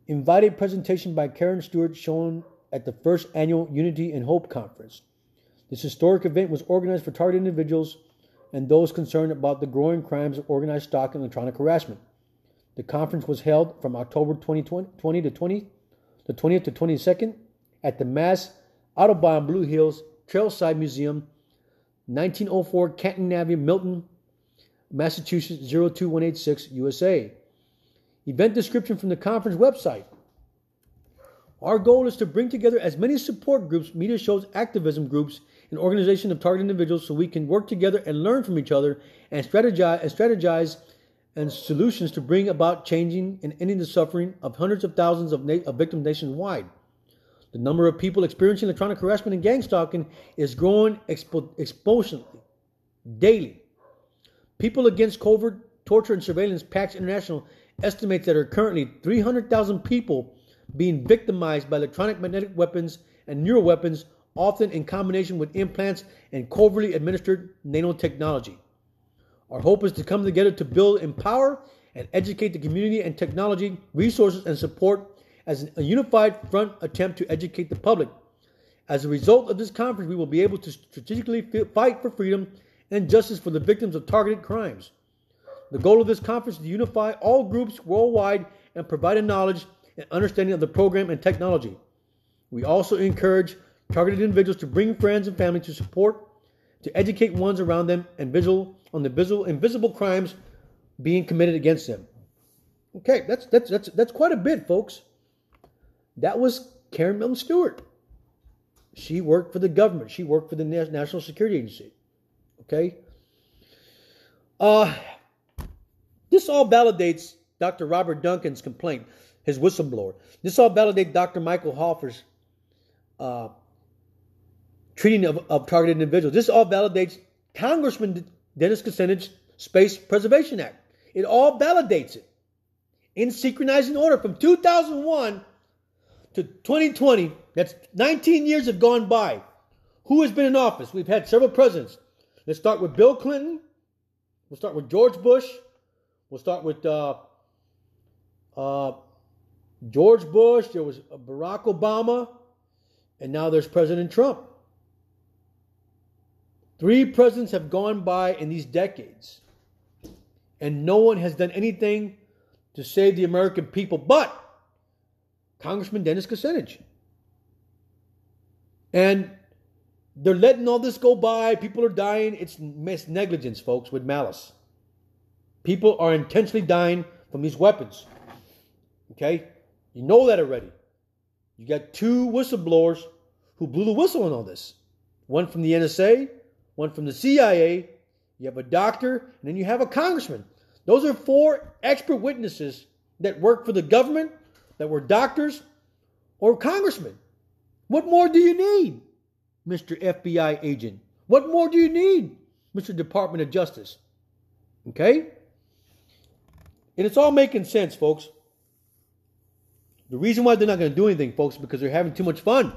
S1: Invited presentation by Karen Stewart shown at the first annual Unity and Hope Conference. This historic event was organized for targeted individuals and those concerned about the growing crimes of organized stalking and electronic harassment. The conference was held from October 2020 to 20, the 20th to 22nd at the Mass Audubon Blue Hills Trailside Museum, 1904 Canton Avenue, Milton, Massachusetts 02186, USA. Event description from the conference website. Our goal is to bring together as many support groups, media shows, activism groups, and organizations of targeted individuals so we can work together and learn from each other and strategize and strategize and solutions to bring about changing and ending the suffering of hundreds of thousands of, na- of victims nationwide. The number of people experiencing electronic harassment and gang stalking is growing expo- exponentially daily. People Against Covert Torture and Surveillance, PACTS International, estimates that there are currently 300,000 people being victimized by electronic magnetic weapons and neural weapons, often in combination with implants and covertly administered nanotechnology. Our hope is to come together to build, empower, and educate the community and technology, resources, and support as a unified front attempt to educate the public. As a result of this conference, we will be able to strategically fight for freedom and justice for the victims of targeted crimes. The goal of this conference is to unify all groups worldwide and provide a knowledge and understanding of the program and technology. We also encourage targeted individuals to bring friends and family to support, to educate ones around them, and visual on the visual invisible crimes being committed against them. Okay, that's that's that's that's quite a bit, folks. That was Karen Melton Stewart. She worked for the government. She worked for the National Security Agency. Okay? Uh, this all validates Dr. Robert Duncan's complaint, his whistleblower. This all validates Dr. Michael Hoffer's uh, treating of, of targeted individuals. This all validates Congressman Dennis Kucinich's Space Preservation Act. It all validates it in synchronizing order from 2001 to 2020. That's 19 years have gone by. Who has been in office? We've had several presidents. Let's start with Bill Clinton. We'll start with George Bush. We'll start with uh, uh, George Bush. There was Barack Obama. And now there's President Trump. Three presidents have gone by in these decades. And no one has done anything to save the American people but Congressman Dennis Kucinich. And they're letting all this go by. People are dying. It's negligence, folks, with malice. People are intentionally dying from these weapons. Okay? You know that already. You got two whistleblowers who blew the whistle on all this. One from the NSA, one from the CIA. You have a doctor, and then you have a congressman. Those are four expert witnesses that work for the government, that were doctors or congressmen. What more do you need? Mr. FBI agent? What more do you need, Mr. Department of Justice? Okay? And it's all making sense, folks. The reason why they're not going to do anything, folks, because they're having too much fun.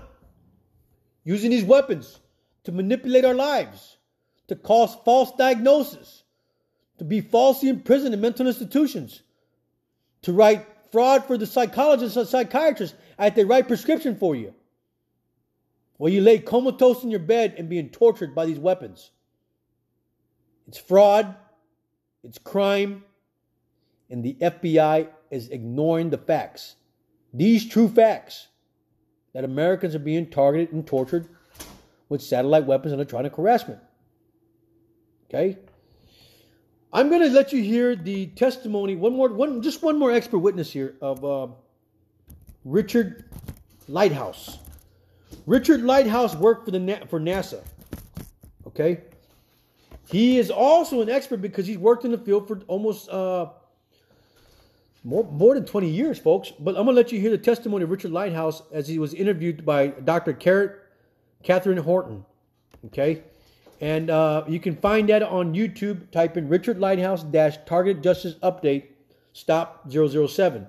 S1: Using these weapons to manipulate our lives, to cause false diagnosis, to be falsely imprisoned in mental institutions, to write fraud for the psychologists and psychiatrists at the right prescription for you. While you lay comatose in your bed and being tortured by these weapons. It's fraud. It's crime. and the FBI is ignoring the facts. These true facts that Americans are being targeted and tortured with satellite weapons and electronic harassment. Okay? I'm going to let you hear the testimony, one more, one, just one more expert witness here of uh, Richard Lighthouse. Richard Lighthouse worked for the for NASA. Okay, he is also an expert because he's worked in the field for almost uh, more more than 20 years, folks. But I'm gonna let you hear the testimony of Richard Lighthouse as he was interviewed by Dr. Carrot Katherine Horton. Okay, and uh, you can find that on YouTube. Type in Richard Lighthouse dash Target Justice Update Stop 007.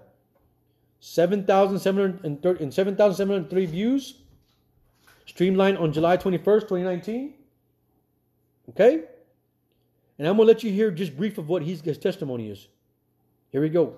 S1: 7,703 views. Streamlined on July 21st, 2019. Okay? And I'm going to let you hear just brief of what his testimony is. Here we go.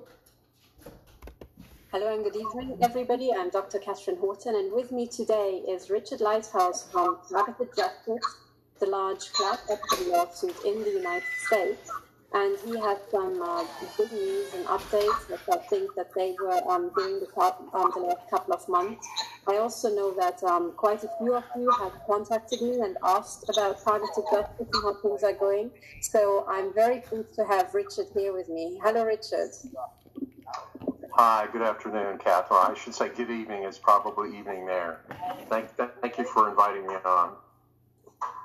S9: Hello and good evening, everybody. I'm Dr. Katherine Horton, and with me today is Richard Lighthouse from Targeted Justice, the large class action lawsuit in the United States and he had some uh, good news and updates that I think that they were um, doing the, um, the last couple of months. I also know that um, quite a few of you have contacted me and asked about targeted justice and how things are going. So I'm very pleased to have Richard here with me. Hello, Richard.
S10: Hi, good afternoon, Katherine. I should say good evening. It's probably evening there. Thank, thank you for inviting me on.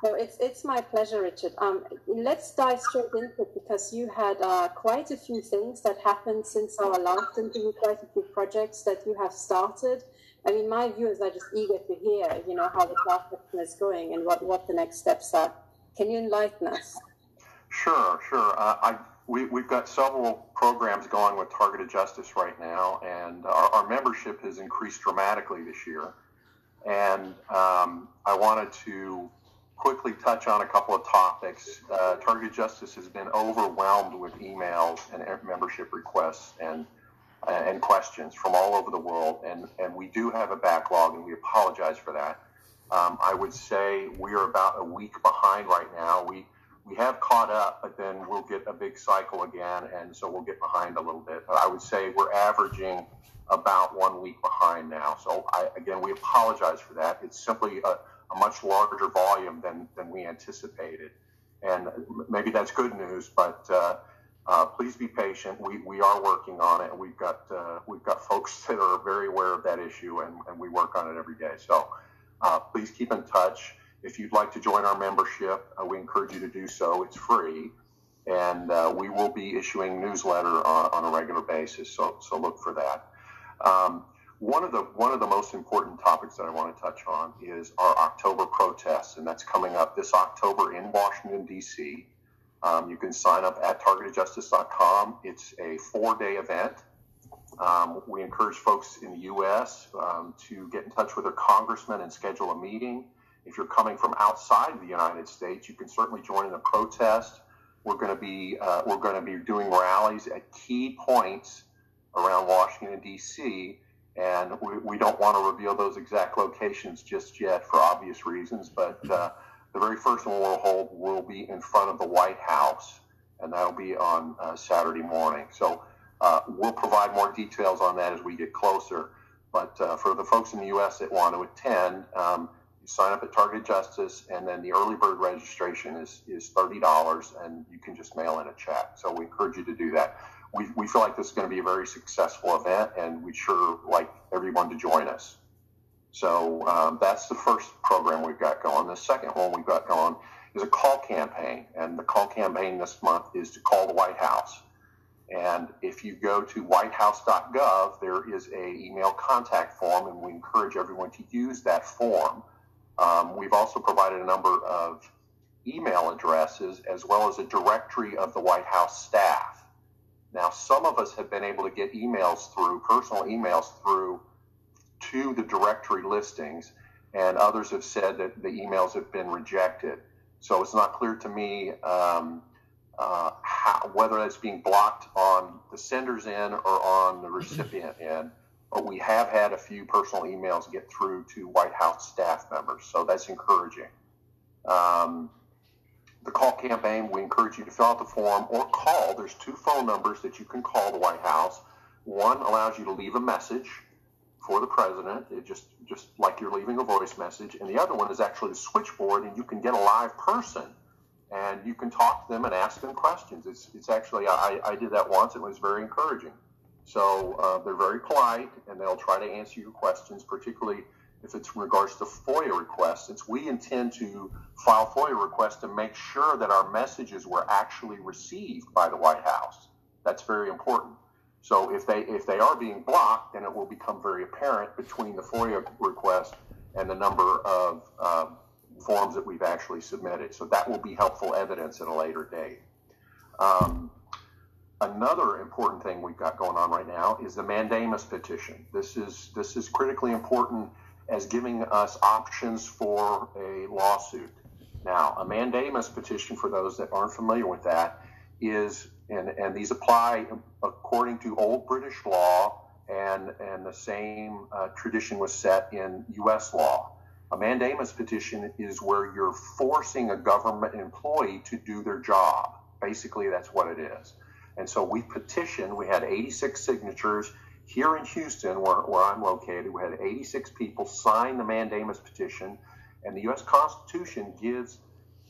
S9: So it's it's my pleasure, Richard. Um, let's dive straight into it because you had uh, quite a few things that happened since our last interview, quite a few projects that you have started. I mean, my viewers are just eager to hear, you know, how the action is going and what, what the next steps are. Can you enlighten us?
S10: Sure, sure. Uh, I we, we've got several programs going with targeted justice right now, and our, our membership has increased dramatically this year. And um, I wanted to quickly touch on a couple of topics. Uh, Targeted Justice has been overwhelmed with emails and membership requests and uh, and questions from all over the world, and, and we do have a backlog, and we apologize for that. Um, I would say we are about a week behind right now. We we have caught up, but then we'll get a big cycle again, and so we'll get behind a little bit. But I would say we're averaging about one week behind now. So I, again, we apologize for that. It's simply a a much larger volume than, than we anticipated. And maybe that's good news, but uh, uh, please be patient. We, we are working on it. We've got uh, we've got folks that are very aware of that issue, and, and we work on it every day. So uh, please keep in touch. If you'd like to join our membership, uh, we encourage you to do so. It's free, and uh, we will be issuing newsletter on, on, a regular basis. So so look for that. Um, one of the one of the most important topics that I want to touch on is our October protests, and that's coming up this October in Washington D.C. Um, you can sign up at targetedjustice.com. It's a four-day event. Um, we encourage folks in the U.S. Um, to get in touch with their congressman and schedule a meeting. If you're coming from outside the United States, you can certainly join in the protest. We're going to be uh, we're going to be doing rallies at key points around Washington D.C and we, we don't want to reveal those exact locations just yet for obvious reasons. But uh, the very first one we'll hold will be in front of the White House, and that'll be on uh, Saturday morning. So uh, we'll provide more details on that as we get closer. But uh, for the folks in the U.S. that want to attend, um, you sign up at Target Justice, and then the early bird registration is, is $30, and you can just mail in a check. So we encourage you to do that we, we feel like this is going to be a very successful event, and we'd sure like everyone to join us. So um, that's the first program we've got going. The second one we've got going is a call campaign, and the call campaign this month is to call the White House. And if you go to whitehouse.gov, there is a email contact form, and we encourage everyone to use that form. Um, we've also provided a number of email addresses as well as a directory of the White House staff. Now, some of us have been able to get emails through, personal emails through to the directory listings, and others have said that the emails have been rejected. So it's not clear to me um, uh, how, whether that's being blocked on the sender's end or on the recipient end. But we have had a few personal emails get through to White House staff members, so that's encouraging. Um, the call campaign, we encourage you to fill out the form or call. There's two phone numbers that you can call the White House. One allows you to leave a message for the president, it just just like you're leaving a voice message, and the other one is actually the switchboard, and you can get a live person, and you can talk to them and ask them questions. It's it's actually I, I did that once, and it was very encouraging. So uh, they're very polite, and they'll try to answer your questions, particularly if it's in regards to FOIA requests. We intend to file FOIA requests to make sure that our messages were actually received by the White House. That's very important. So if they if they are being blocked, then it will become very apparent between the FOIA request and the number of uh, forms that we've actually submitted. So that will be helpful evidence at a later date. Um, another important thing we've got going on right now is the mandamus petition. This is this is critically important as giving us options for a lawsuit. Now, a mandamus petition, for those that aren't familiar with that, is and, and these apply according to old British law, and, and the same uh, tradition was set in U.S. law. A mandamus petition is where you're forcing a government employee to do their job. Basically, that's what it is. And so we petitioned, we had 86 signatures here in Houston, where, where I'm located. We had 86 people sign the mandamus petition, and the U.S. Constitution gives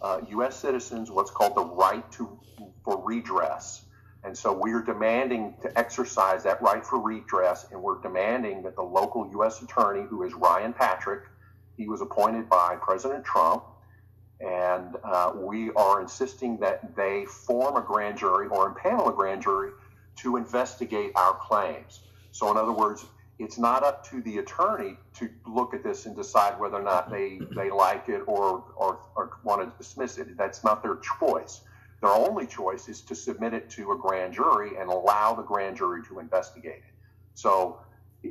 S10: uh, U.S. citizens what's called the right to for redress. And so we're demanding to exercise that right for redress, and we're demanding that the local U.S. attorney, who is Ryan Patrick, he was appointed by President Trump, and uh, we are insisting that they form a grand jury or impanel a grand jury to investigate our claims. So, in other words, it's not up to the attorney to look at this and decide whether or not they, they like it or, or, or want to dismiss it. That's not their choice. Their only choice is to submit it to a grand jury and allow the grand jury to investigate it. So,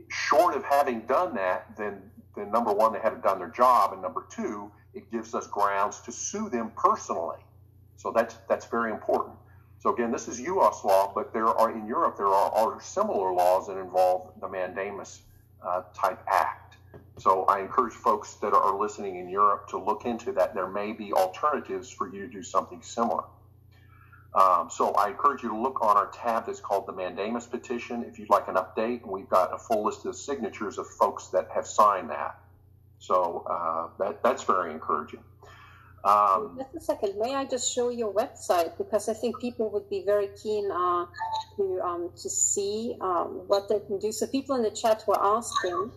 S10: short of having done that, then, then number one, they haven't done their job, and number two, it gives us grounds to sue them personally. So that's that's very important. So again, this is U.S. law, but there are in Europe there are, are similar laws that involve the mandamus uh, type act. So I encourage folks that are listening in Europe to look into that. There may be alternatives for you to do something similar. Um, so I encourage you to look on our tab that's called the Mandamus Petition if you'd like an update. And we've got a full list of signatures of folks that have signed that. So uh, that, that's very encouraging.
S9: Um, Just a second. May I just show your website because I think people would be very keen uh, to um, to see um, what they can do. So people in the chat were asking.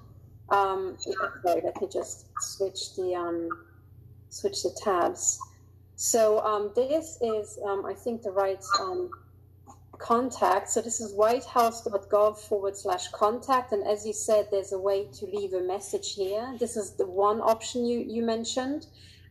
S9: Um, sorry, let me just switch the um, switch the tabs. So um, this is, I think, the right contact. So this is whitehouse.gov forward slash contact. And as you said, there's a way to leave a message here. This is the one option you, you mentioned.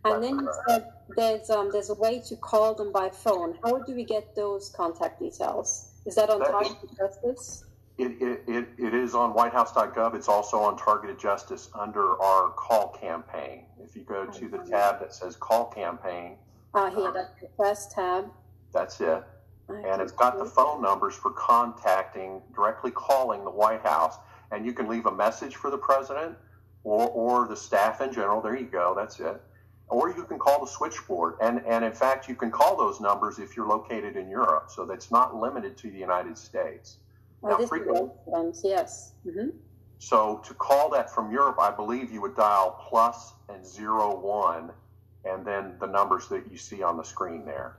S9: And then you said there's um, there's a way to call them by phone. How do we get those contact details? Is that on Targeted Justice?
S10: It, it, it, it is on whitehouse.gov. It's also on Targeted Justice under our call campaign. If you go to the tab that says call campaign.
S9: Ah, here, that's the first tab.
S10: That's it. And it's got the phone numbers for contacting, directly calling the White House. And you can leave a message for the president or, or the staff in general. There you go. That's it or you can call the switchboard. And, and in fact, you can call those numbers if you're located in Europe. So that's not limited to the United States.
S9: Oh, now, frequently, yes. Mm-hmm.
S10: So to call that from Europe, I believe you would dial plus and zero one, and then the numbers that you see on the screen there.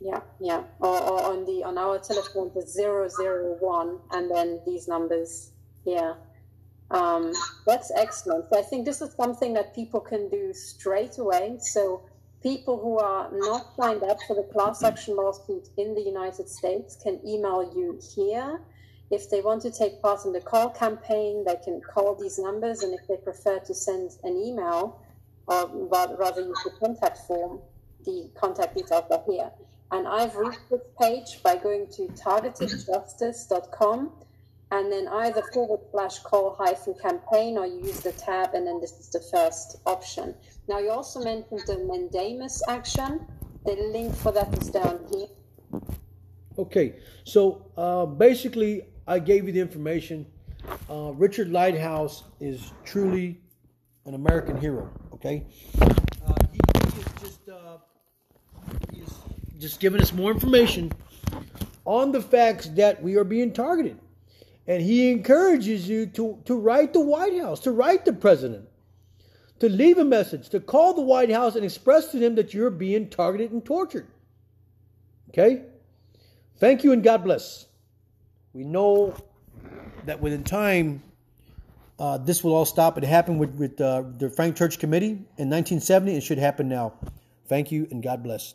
S9: Yeah, yeah. Or, or on the on our telephone, the zero zero one, and then these numbers. Yeah. Um, that's excellent. I think this is something that people can do straight away. So people who are not signed up for the class action lawsuit in the United States can email you here. If they want to take part in the call campaign, they can call these numbers, and if they prefer to send an email, or rather use the contact form, the contact details are here. And I've reached this page by going to targetedjustice.com and then either forward slash call hyphen campaign or you use the tab and then this is the first option. Now you also mentioned the mandamus action. The link for that is down here.
S1: Okay, so uh, basically I gave you the information. Uh, Richard Lighthouse is truly an American hero. Okay, uh, he, he, is just uh, He's just giving us more information on the facts that we are being targeted. And he encourages you to, to write the White House, to write the president, to leave a message, to call the White House and express to them that you're being targeted and tortured. Okay? Thank you and God bless. We know that within time, uh, this will all stop. It happened with, with uh, the Frank Church Committee in 1970. It should happen now. Thank you and God bless.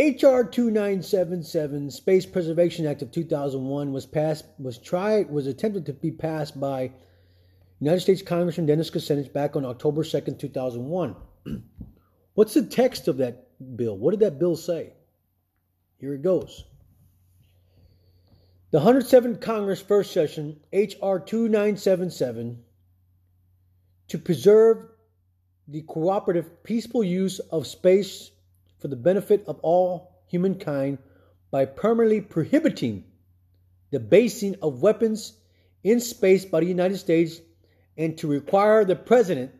S1: HR two nine seven seven Space Preservation Act of two thousand one was passed was tried was attempted to be passed by United States Congressman Dennis Kucinich back on October second two thousand one. What's the text of that bill? What did that bill say? Here it goes. The 107th Congress First Session, H.R. 2977, to preserve the cooperative, peaceful use of space for the benefit of all humankind by permanently prohibiting the basing of weapons in space by the United States and to require the President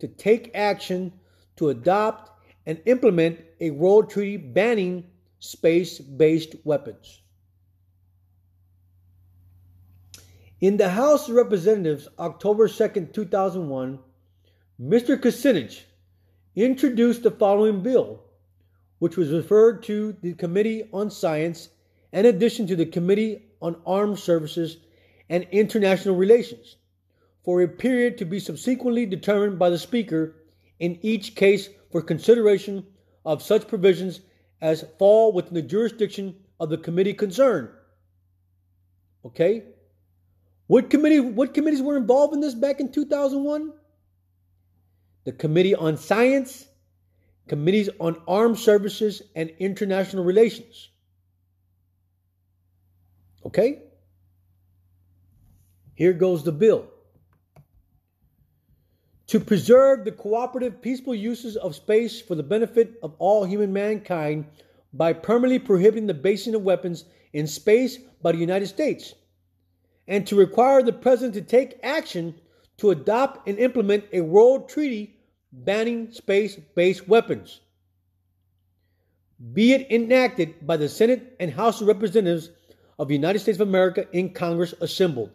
S1: to take action to adopt and implement a world treaty banning space based weapons. In the House of Representatives, October 2, 2001, Mr. Kucinich introduced the following bill, which was referred to the Committee on Science in addition to the Committee on Armed Services and International Relations, for a period to be subsequently determined by the Speaker in each case for consideration of such provisions as fall within the jurisdiction of the committee concerned. Okay? What committee? What committees were involved in this back in 2001? The Committee on Science, Committees on Armed Services and International Relations. Okay? Here goes the bill. To preserve the cooperative, peaceful uses of space for the benefit of all human mankind by permanently prohibiting the basing of weapons in space by the United States and to require the president to take action to adopt and implement a world treaty banning space based weapons. Be it enacted by the Senate and House of Representatives of the United States of America in Congress assembled.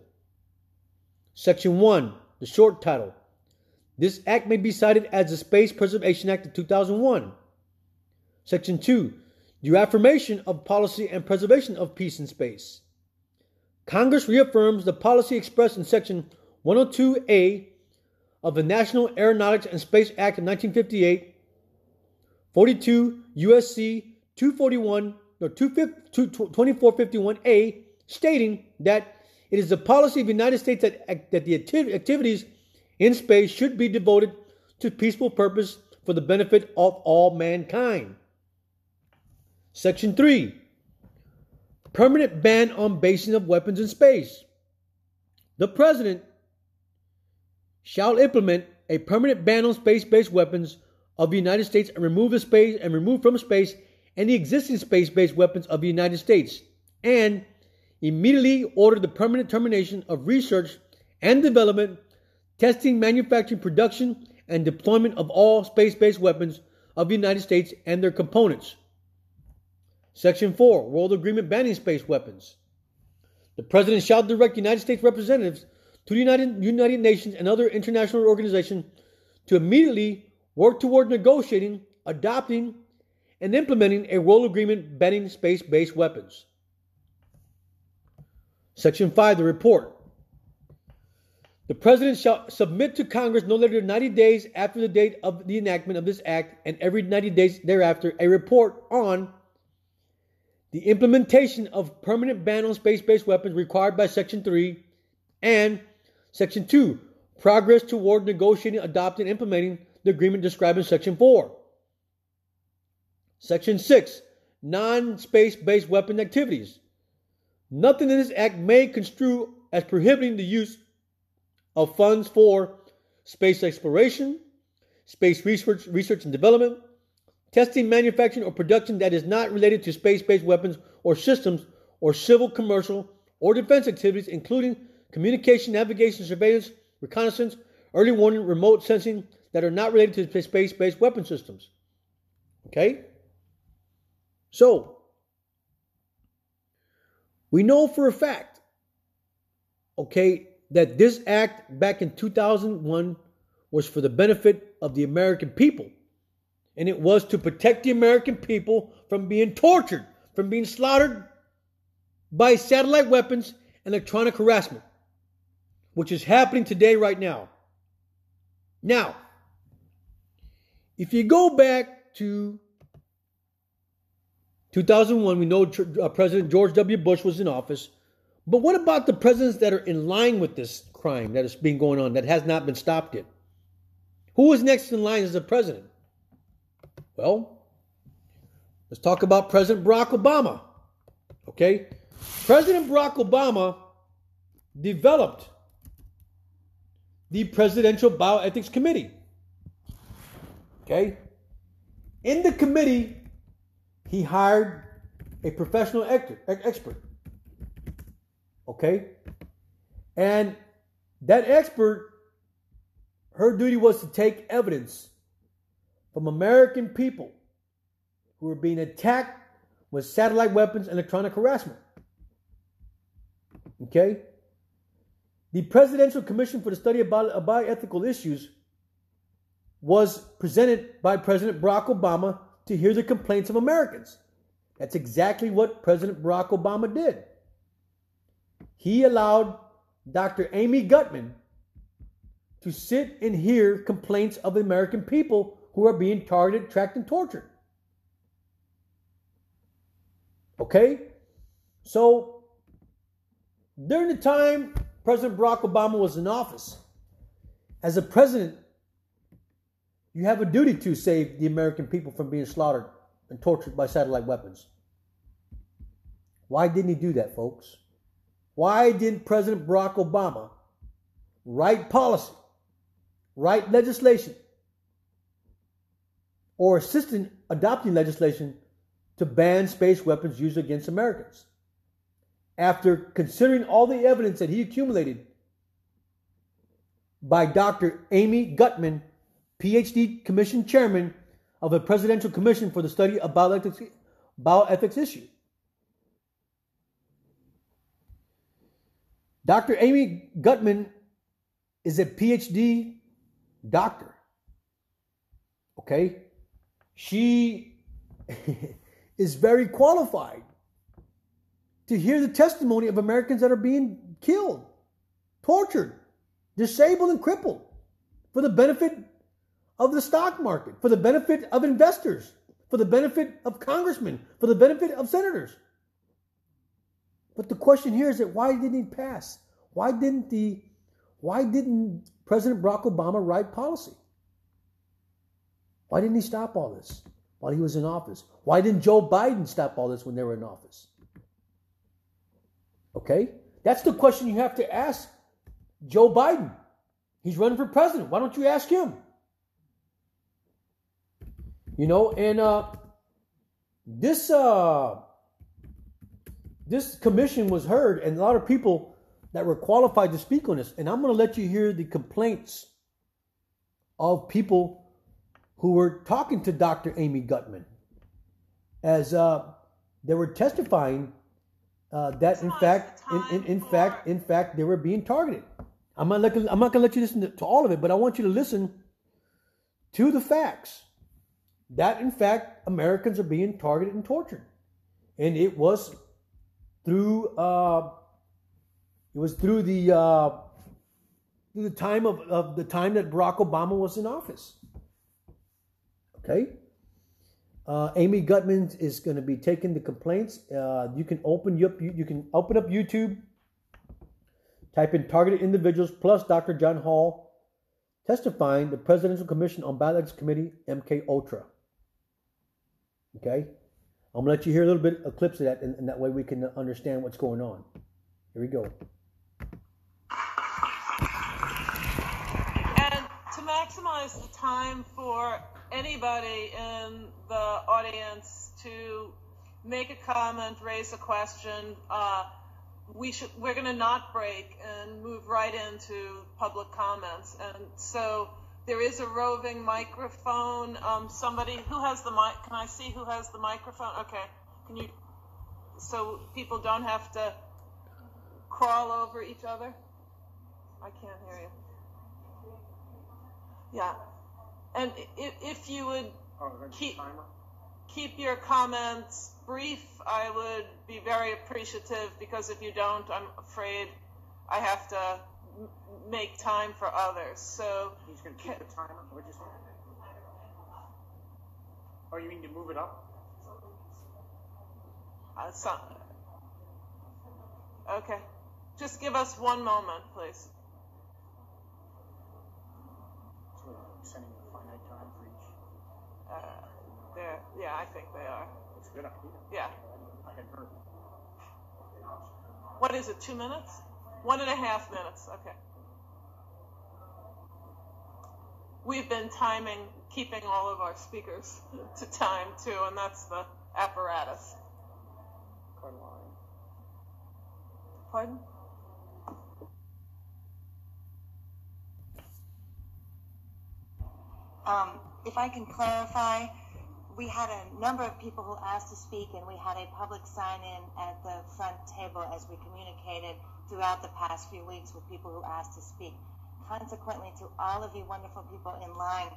S1: Section 1, the short title. This act may be cited as the Space Preservation Act of 2001. Section 2, the affirmation of policy and preservation of peace in space. Congress reaffirms the policy expressed in Section 102A of the National Aeronautics and Space Act of 1958, 42 USC 241 or 2451A, stating that it is the policy of the United States that, that the activities in space should be devoted to peaceful purpose for the benefit of all mankind. Section 3 permanent ban on basing of weapons in space. The President shall implement a permanent ban on space-based weapons of the United States and remove the space and remove from space any existing space-based weapons of the United States and immediately order the permanent termination of research and development, testing, manufacturing, production, and deployment of all space-based weapons of the United States and their components. Section 4 World Agreement banning space weapons. The President shall direct United States representatives to the United, United Nations and other international organizations to immediately work toward negotiating, adopting, and implementing a world agreement banning space based weapons. Section 5, the report. The President shall submit to Congress no later than 90 days after the date of the enactment of this act and every 90 days thereafter a report on the implementation of permanent ban on space based weapons required by Section 3 and Section 2, progress toward negotiating, adopting, and implementing the agreement described in Section 4. Section 6, non space based weapon activities. Nothing in this act may construe as prohibiting the use of funds for space exploration, space research, research and development, testing, manufacturing, or production that is not related to space based weapons or systems or civil, commercial, or defense activities, including communication, navigation, surveillance, reconnaissance, early warning, remote sensing that are not related to space based weapon systems. Okay? So, we know for a fact, okay, that this act back in 2001 was for the benefit of the American people and it was to protect the American people from being tortured, from being slaughtered by satellite weapons and electronic harassment, which is happening today, right now. Now, if you go back to 2001, we know uh, President George W. Bush was in office. But what about the presidents that are in line with this crime that is being going on that has not been stopped yet? Who is next in line as a president? Well, let's talk about President Barack Obama. Okay? President Barack Obama developed the Presidential Bioethics Committee. Okay? In the committee, he hired a professional expert. Okay? And that expert, her duty was to take evidence from American people who were being attacked with satellite weapons and electronic harassment. Okay? The Presidential Commission for the Study of Bioethical Issues was presented by President Barack Obama to hear the complaints of Americans. That's exactly what President Barack Obama did. He allowed Dr. Amy Gutmann to sit and hear complaints of the American people who are being targeted, tracked, and tortured. Okay? So, during the time President Barack Obama was in office, as a president, you have a duty to save the American people from being slaughtered and tortured by satellite weapons. Why didn't he do that, folks? Why didn't President Barack Obama write policy, write legislation or assist in adopting legislation to ban space weapons used against Americans. After considering all the evidence that he accumulated by Dr. Amy Gutmann, PhD Commission Chairman of the Presidential Commission for the Study of Bioethics, Bioethics Issue. Dr. Amy Gutmann is a PhD doctor. Okay? She is very qualified to hear the testimony of Americans that are being killed, tortured, disabled, and crippled for the benefit of the stock market, for the benefit of investors, for the benefit of congressmen, for the benefit of senators. But the question here is that why didn't he pass? Why didn't the why didn't President Barack Obama write policy? Why didn't he stop all this while he was in office? Why didn't Joe Biden stop all this when they were in office? Okay? That's the question you have to ask Joe Biden. He's running for president. Why don't you ask him? You know, and uh, this uh, this commission was heard, and a lot of people that were qualified to speak on this. And I'm going to let you hear the complaints of people who were talking to Dr. Amy Gutmann as uh, they were testifying uh, that in fact, in, in, in fact, in fact, they were being targeted. I'm not, I'm not going to let you listen to, to all of it, but I want you to listen to the facts. that in fact Americans are being targeted and tortured, and it was through uh, it was through the uh, through the time of, of the time that Barack Obama was in office. Okay. Uh, Amy Gutmann is going to be taking the complaints. Uh, you can open up you, you can open up YouTube, type in targeted individuals plus Dr. John Hall testifying the Presidential Commission on Bioethics Committee MK Ultra. Okay, I'm gonna let you hear a little bit of clips of that, and, and that way we can understand what's going on. Here we go.
S11: And to maximize the time for anybody in the audience to make a comment, raise a question, uh, we should we're going to not break and move right into public comments. And so there is a roving microphone. Um, somebody who has the mic? Can I see who has the microphone? Okay. Can you? So people don't have to crawl over each other. I can't hear you. Yeah. And if, if you would keep keep your comments brief, I would be very appreciative because if you don't, I'm afraid I have to m- make time for others. So
S12: He's going to keep the timer. What'd you say? Oh, you mean to move it up?
S11: uh, some, okay, just give us one moment, please.
S12: So we're sending a finite time for each.
S11: Uh, there, yeah, I think they are.
S12: It's a good idea.
S11: Yeah.
S12: I had heard.
S11: What is it? Two minutes? One and a half minutes. Okay. We've been timing, keeping all of our speakers to time too, and that's the apparatus. Pardon?
S13: Um, if I can clarify, we had a number of people who asked to speak, and we had a public sign-in at the front table as we communicated throughout the past few weeks with people who asked to speak. Consequently, to all of you wonderful people in line,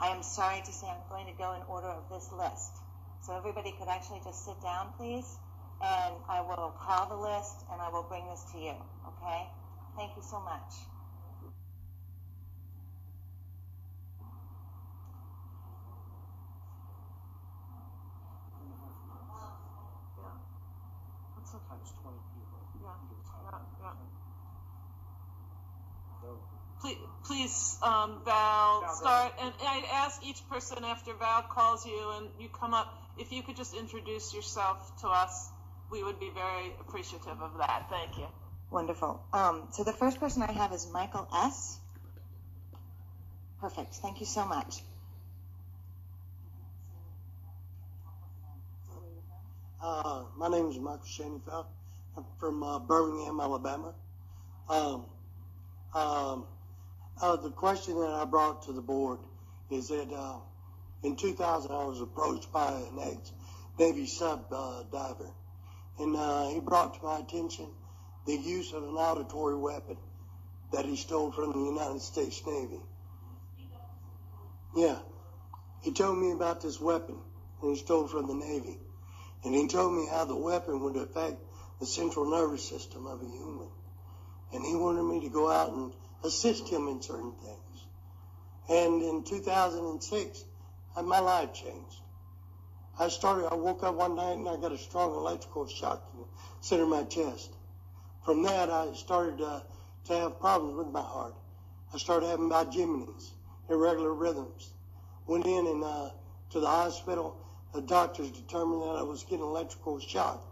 S13: I am sorry to say I'm going to go in order of this list. So everybody could actually just sit down, please, and I will call the list and I will bring this to you. Okay? Thank you so much.
S11: That's
S12: 20 people.
S11: Yeah,
S12: You get
S11: yeah,
S12: time.
S11: yeah.
S12: So,
S11: Please, please um, Val,
S12: Val, go
S11: start, and I'd ask each person after Val calls you and you come up, if you could just introduce yourself to us, we would be very appreciative of that. Thank you.
S13: Wonderful. Um, so the first person I have is Michael S. Perfect. Thank you so much.
S14: Uh, my name is Michael Shaneyfeld. I'm from uh, Birmingham, Alabama. Um, um, uh, the question that I brought to the board is that uh, in 2000 I was approached by an ex-Navy sub uh, diver, and uh, he brought to my attention the use of an auditory weapon that he stole from the United States Navy. Yeah, he told me about this weapon that he stole from the Navy. And he told me how the weapon would affect the central nervous system of a human. And he wanted me to go out and assist him in certain things. And in 2006, uh, my life changed. I started, I woke up one night and I got a strong electrical shock in the center of my chest. From that, I started uh, to have problems with my heart. I started having Jiminy's, irregular rhythms. Went in and uh, to the hospital. The doctors determined that I was getting electrical shock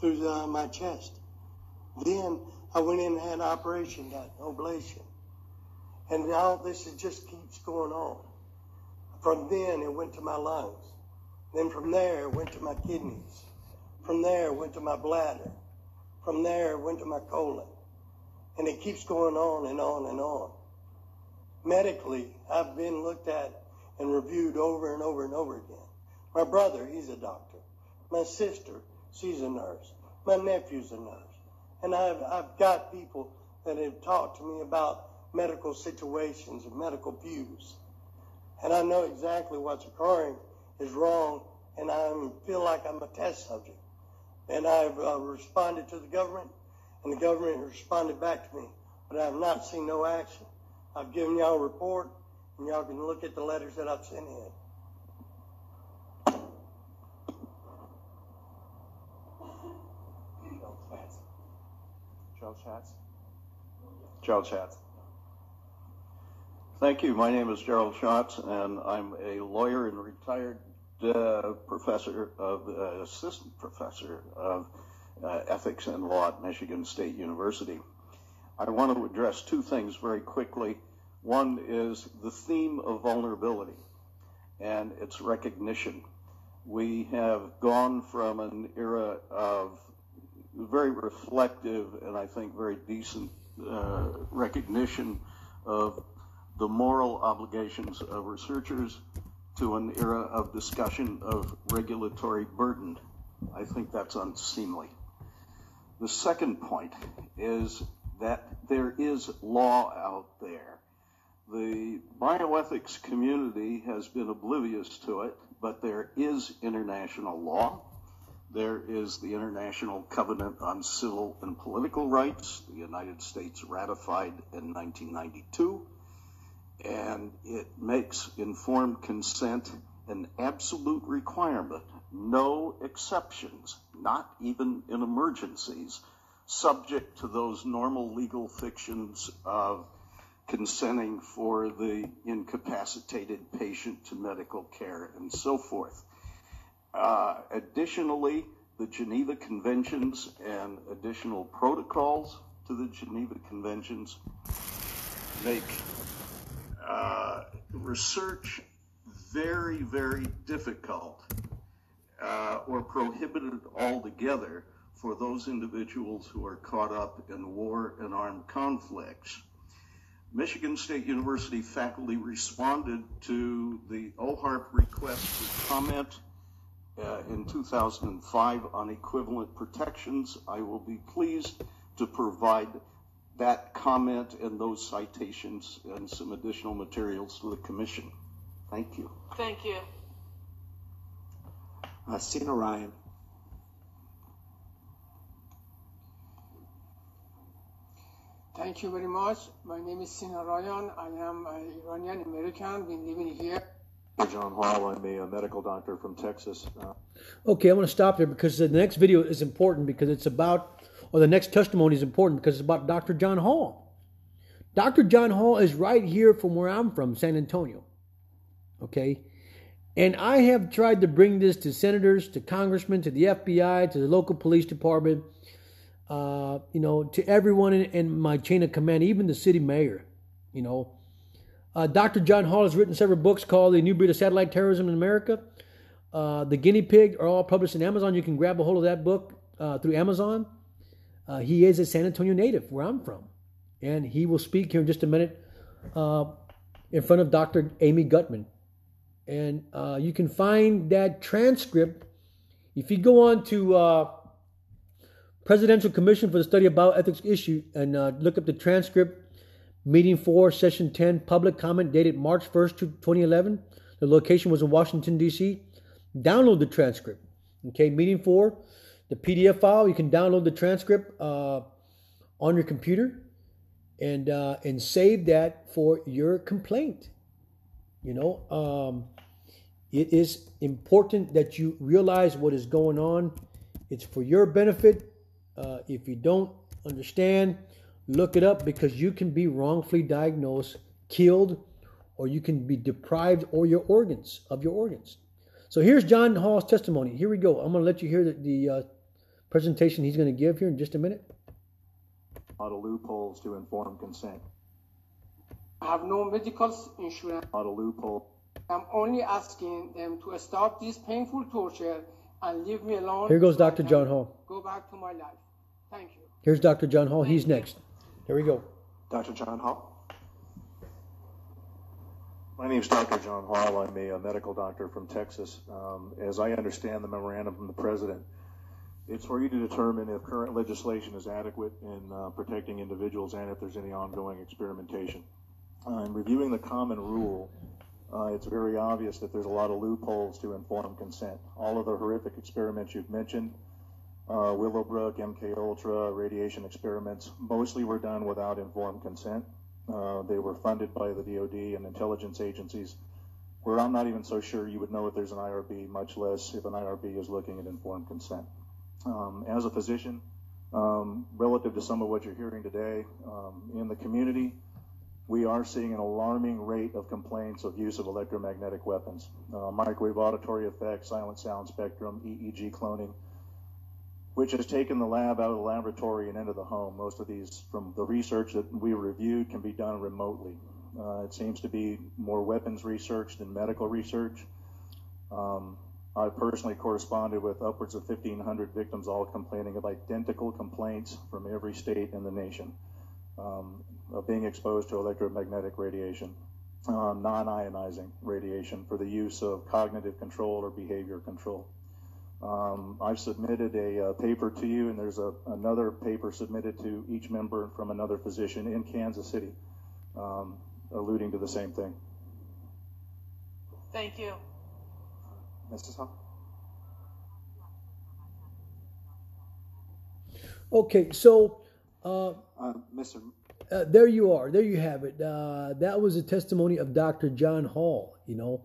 S14: through the, my chest. Then I went in and had an operation done, ablation. And now this is just keeps going on. From then it went to my lungs. Then from there it went to my kidneys. From there it went to my bladder. From there it went to my colon. And it keeps going on and on and on. Medically, I've been looked at and reviewed over and over and over again. My brother, he's a doctor. My sister, she's a nurse. My nephew's a nurse. And I've, I've got people that have talked to me about medical situations and medical views. And I know exactly what's occurring is wrong, and I feel like I'm a test subject. And I've uh, responded to the government, and the government responded back to me, but I have not seen no action. I've given y'all a report, and y'all can look at the letters that I've sent in.
S15: Joe Schatz. Joe Schatz. Thank you. My name is Gerald Schatz, and I'm a lawyer and retired uh, professor of uh, assistant professor of uh, ethics and law at Michigan State University. I want to address two things very quickly. One is the theme of vulnerability and its recognition. We have gone from an era of very reflective and I think very decent uh, recognition of the moral obligations of researchers to an era of discussion of regulatory burden. I think that's unseemly. The second point is that there is law out there. The bioethics community has been oblivious to it, but there is international law. There is the International Covenant on Civil and Political Rights, the United States ratified in 1992 and it makes informed consent an absolute requirement, no exceptions, not even in emergencies, subject to those normal legal fictions of consenting for the incapacitated patient to medical care and so forth. Uh, additionally, the Geneva Conventions and additional protocols to the Geneva Conventions make uh, research very, very difficult uh, or prohibited altogether for those individuals who are caught up in war and armed conflicts. Michigan State University faculty responded to the OHARP request for comment uh, in 2005 on equivalent protections. I will be pleased to provide that comment and those citations and some additional materials to the commission. Thank you.
S11: Thank you.
S16: Uh, Sina Ryan.
S12: Thank you very much. My name is Sina Ryan. I am an Iranian American, been living here.
S15: John Hall, I'm a, a medical doctor from Texas. Uh,
S1: okay, I'm going to stop there because the next video is important because it's about or the next testimony is important because it's about Dr. John Hall. Dr. John Hall is right here from where I'm from, San Antonio. Okay? And I have tried to bring this to senators, to congressmen, to the FBI, to the local police department, uh, you know, to everyone in, in, my chain of command, even the city mayor. You know, uh, Dr. John Hall has written several books called The New Breed of Satellite Terrorism in America. Uh, the Guinea Pig are all published in Amazon. You can grab a hold of that book uh, through Amazon. Uh, he is a San Antonio native, where I'm from. And he will speak here in just a minute uh, in front of Dr. Amy Gutmann. And uh, you can find that transcript if you go on to Presidential Commission for the Study of Bioethics issue and look up the transcript, meeting four, session 10, public comment dated March 1st, 2011. The location was in Washington, D.C. Download the transcript. Okay, meeting four, the PDF file. You can download the transcript uh, on your computer and uh, and save that for your complaint. You know, um, it is important that you realize what is going on. It's for your benefit. Uh, if you don't understand, look it up because you can be wrongfully diagnosed, killed, or you can be deprived or your organs of your organs. So here's John Hall's testimony. Here we go. I'm going to let you hear the, the uh, presentation he's going to give here in just a minute?
S15: A lot of loopholes to informed consent.
S12: I have no medical insurance.
S15: A lot of loophole.
S12: I'm only asking them to stop this painful torture and leave me alone.
S1: Here goes Dr. John Hall.
S12: Go back to my life. Thank you.
S1: Here's Dr. John Hall. He's next. Here we go.
S15: Dr. John Hall. My name is Dr. John Hall. I'm a, a medical doctor from Texas. Um, as I understand the memorandum from the president, it's for you to determine if current legislation is adequate in uh, protecting individuals and if there's any ongoing experimentation. Uh, in reviewing the common rule
S16: uh, it's very obvious that there's a lot of loopholes to informed consent. All of the horrific experiments you've mentioned, uh, Willowbrook, MK Ultra, radiation experiments, mostly were done without informed consent. Uh, they were funded by the DoD and intelligence agencies, where I'm not even so sure you would know if there's an IRB, much less if an IRB is looking at informed consent. Um, as a physician, um, relative to some of what you're hearing today um, in the community, we are seeing an alarming rate of complaints of use of electromagnetic weapons, uh, microwave auditory effects, silent sound spectrum, EEG cloning, which has taken the lab out of the laboratory and into the home. Most of these, from the research that we reviewed, can be done remotely. Uh, it seems to be more weapons research than medical research. Um, I personally corresponded with upwards of 1,500 victims, all complaining of identical complaints from every state in the nation um, of being exposed to electromagnetic radiation, uh, non ionizing radiation for the use of cognitive control or behavior control. Um, I've submitted a, uh, paper to you, and there's a, another paper submitted to each member from another physician in Kansas City, um, alluding to the same thing.
S11: Thank you.
S16: Mrs. Hall?
S1: Okay, so uh,
S17: Uh, Mr.
S1: uh, there you are. There you have it. Uh, that was a testimony of Dr. John Hall. You know,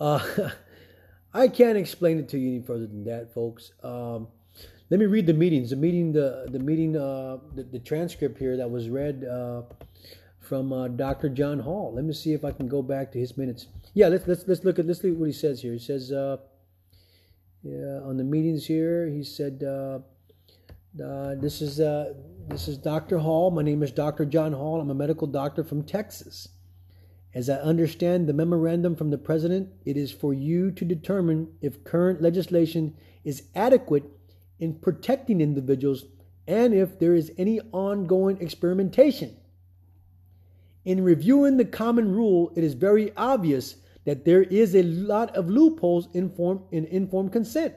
S1: uh, I can't explain it to you any further than that, folks. Um, let me read the meetings. The meeting, the the meeting, uh, the, the transcript here that was read uh, from uh, Dr. John Hall. Let me see if I can go back to his minutes. Yeah, let's let's let's look at let's look at what he says here. He says, uh, yeah, on the meetings here, he said, uh, uh, "This is uh, this is Dr. Hall. My name is Dr. John Hall. I'm a medical doctor from Texas. As I understand the memorandum from the president, it is for you to determine if current legislation is adequate in protecting individuals and if there is any ongoing experimentation." In reviewing the common rule, it is very obvious that there is a lot of loopholes in, form, in informed consent.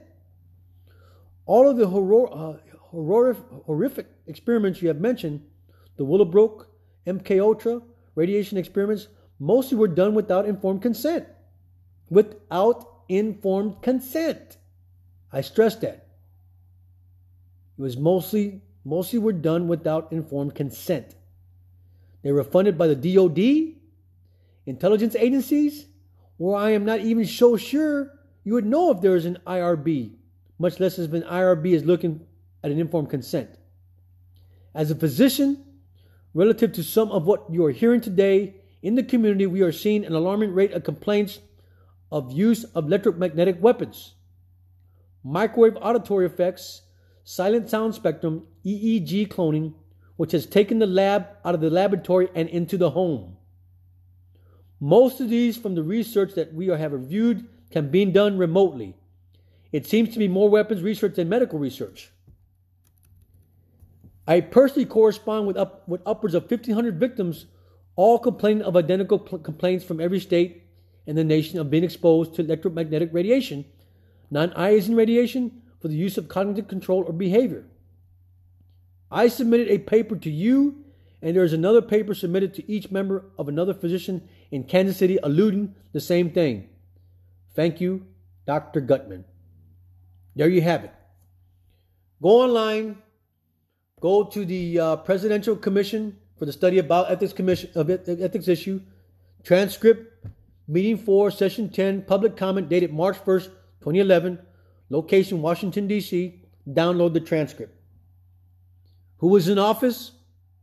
S1: All of the horror, uh, horror, horrific experiments you have mentioned, the Willowbrook, MK Ultra, radiation experiments, mostly were done without informed consent. Without informed consent. I stress that. It was mostly mostly were done without informed consent. They were funded by the DoD, intelligence agencies, where I am not even so sure you would know if there is an IRB, much less if an IRB is looking at an informed consent. As a physician, relative to some of what you are hearing today in the community, we are seeing an alarming rate of complaints of use of electromagnetic weapons, microwave auditory effects, silent sound spectrum, EEG cloning, which has taken the lab out of the laboratory and into the home. Most of these from the research that we have reviewed can be done remotely. It seems to be more weapons research than medical research. I personally correspond with, up, with upwards of 1,500 victims, all complaining of identical pl- complaints from every state in the nation of being exposed to electromagnetic radiation, non ionizing radiation for the use of cognitive control or behavior. I submitted a paper to you, and there is another paper submitted to each member of another physician in Kansas City alluding the same thing. Thank you, Dr. Gutmann. There you have it. Go online, go to the uh, Presidential Commission for the Study about Ethics Commission of Ethics Issue, transcript, meeting 4, session 10, public comment dated March 1st, 2011, location Washington, D.C. Download the transcript. Who was in office?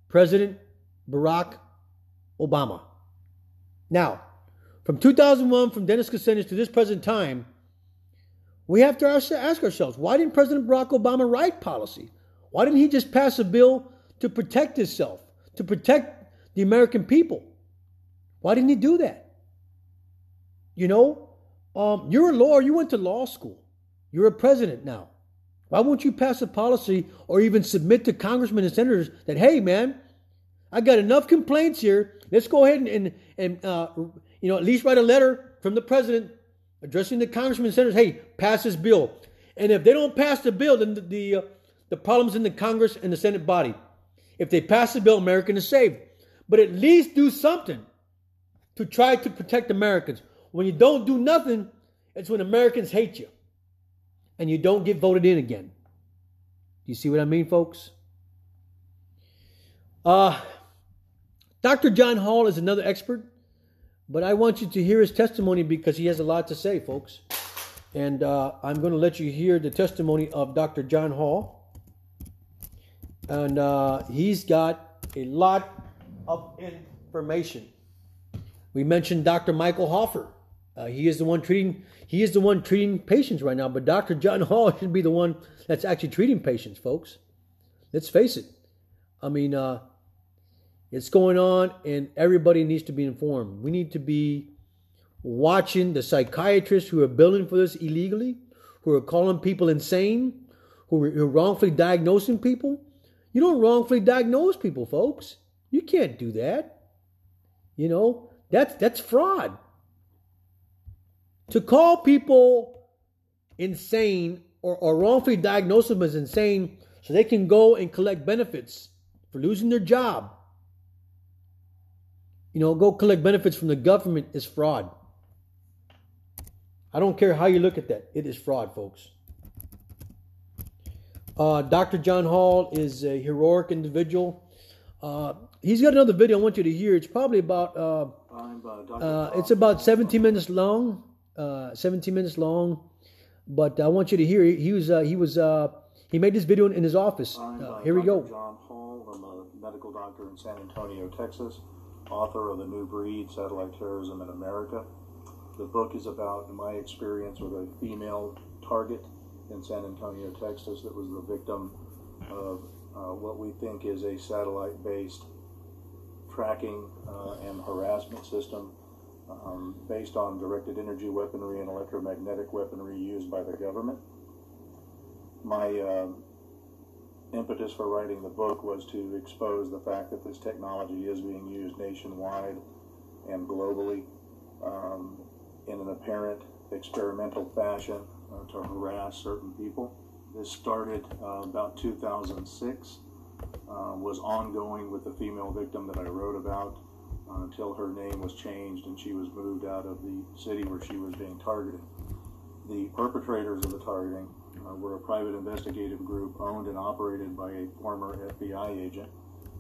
S1: President Barack Obama. Now, from 2001, from Dennis Kucinich to this present time, we have to ask ourselves why didn't President Barack Obama write policy? Why didn't he just pass a bill to protect himself, to protect the American people? Why didn't he do that? You know, um, you're a lawyer, you went to law school, you're a president now. Why won't you pass a policy or even submit to congressmen and senators that, hey, man, I got enough complaints here. Let's go ahead and, and, and uh, you know, at least write a letter from the president addressing the congressmen and senators, hey, pass this bill. And if they don't pass the bill, then the, the, uh, the problem's in the Congress and the Senate body. If they pass the bill, American is saved. But at least do something to try to protect Americans. when you don't do nothing, it's when Americans hate you and you don't get voted in again. Do you see what I mean, folks? Uh, Dr. John Hall is another expert, but I want you to hear his testimony because he has a lot to say, folks. And uh, I'm going to let you hear the testimony of Dr. John Hall. And uh, he's got a lot of information. We mentioned Dr. Michael Hoffer. Uh, he is the one treating. He is the one treating patients right now. But Dr. John Hall should be the one that's actually treating patients, folks. Let's face it. I mean, uh, it's going on, and everybody needs to be informed. We need to be watching the psychiatrists who are billing for this illegally, who are calling people insane, who are, wrongfully diagnosing people. You don't wrongfully diagnose people, folks. You can't do that. You know, that's that's fraud. To call people insane or, or wrongfully diagnose them as insane so they can go and collect benefits for losing their job. You know, go collect benefits from the government is fraud. I don't care how you look at that. It is fraud, folks. Uh, Dr. John Hall is a heroic individual. Uh, he's got another video I want you to hear. It's probably about uh, uh it's about 17 minutes long. Uh, 17 minutes long, but I want you to hear. He was uh, he was he made this video in his office. here we go.
S16: John Hall. I'm a medical doctor in San Antonio, Texas. Author of the New Breed: Satellite Terrorism in America. The book is about my experience with a female target in San Antonio, Texas, that was the victim of uh, what we think is a satellite based tracking uh, and harassment system um, based on directed energy weaponry and electromagnetic weaponry used by the government. My uh, impetus for writing the book was to expose the fact that this technology is being used nationwide and globally um, in an apparent experimental fashion to harass certain people. This started uh, about 2006, uh, was ongoing with the female victim that I wrote about uh, until her name was changed and she was moved out of the city where she was being targeted. The perpetrators of the targeting uh, were a private investigative group owned and operated by a former FBI agent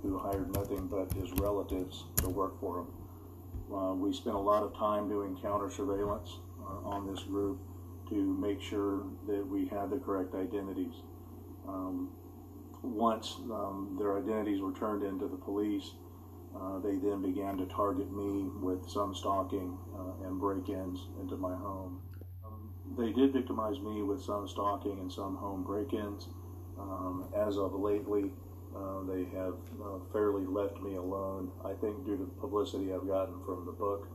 S16: who hired nothing but his relatives to work for him. Uh, we spent a lot of time doing counter surveillance uh, on this group to make sure that we had the correct identities. Um, once um, their identities were turned into the police, uh, they then began to target me with some stalking uh, and break-ins into my home. Um, they did victimize me with some stalking and some home break-ins. Um, as of lately, uh, they have uh, fairly left me alone, I think due to the publicity I've gotten from the book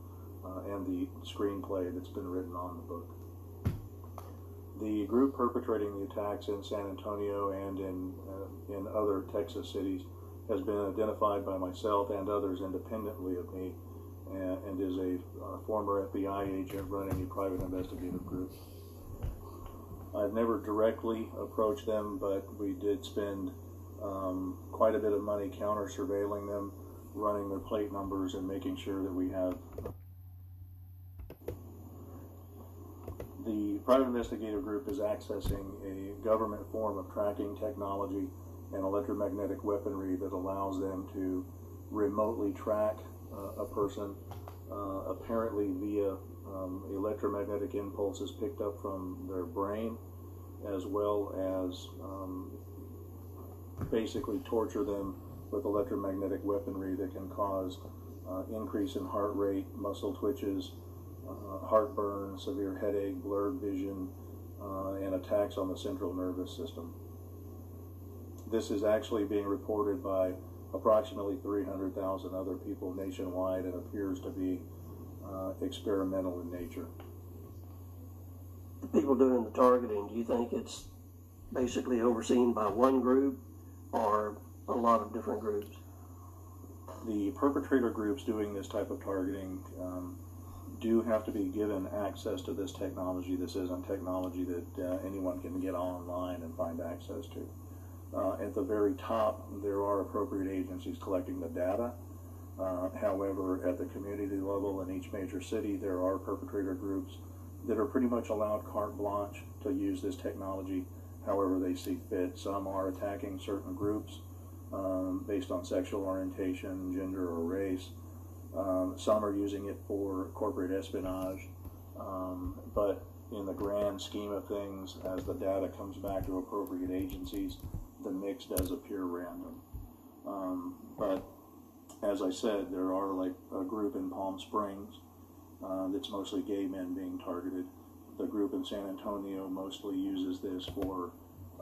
S16: uh, and the screenplay that's been written on the book. The group perpetrating the attacks in San Antonio and in, uh, in other Texas cities has been identified by myself and others independently of me and, and is a uh, former FBI agent running a private investigative group. I've never directly approached them, but we did spend um, quite a bit of money counter surveilling them, running their plate numbers, and making sure that we have. The private investigative group is accessing a government form of tracking technology and electromagnetic weaponry that allows them to remotely track uh, a person, uh, apparently via um, electromagnetic impulses picked up from their brain, as well as um, basically torture them with electromagnetic weaponry that can cause uh, increase in heart rate, muscle twitches, uh, heartburn, severe headache, blurred vision, uh, and attacks on the central nervous system. This is actually being reported by approximately 300,000 other people nationwide and appears to be uh, experimental in nature.
S18: The people doing the targeting, do you think it's basically overseen by one group or a lot of different groups?
S16: The perpetrator groups doing this type of targeting um, do have to be given access to this technology. This isn't technology that uh, anyone can get online and find access to. Uh, at the very top, there are appropriate agencies collecting the data, Uh, however, at the community level in each major city, there are perpetrator groups that are pretty much allowed carte blanche to use this technology however they see fit. Some are attacking certain groups um, based on sexual orientation, gender, or race. Um, some are using it for corporate espionage. Um, but in the grand scheme of things, as the data comes back to appropriate agencies, the mix does appear random. Um, but as I said, there are like a group in Palm Springs uh, that's mostly gay men being targeted. The group in San Antonio mostly uses this for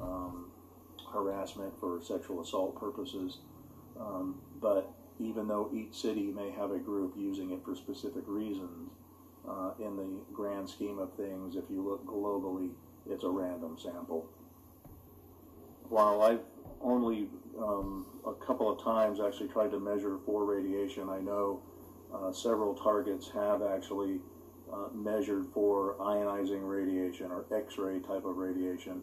S16: um, harassment for sexual assault purposes. Um, but even though each city may have a group using it for specific reasons, uh, in the grand scheme of things, if you look globally, it's a random sample. While I've only um, a couple of times actually tried to measure for radiation, I know uh, several targets have actually uh, measured for ionizing radiation or X-ray type of radiation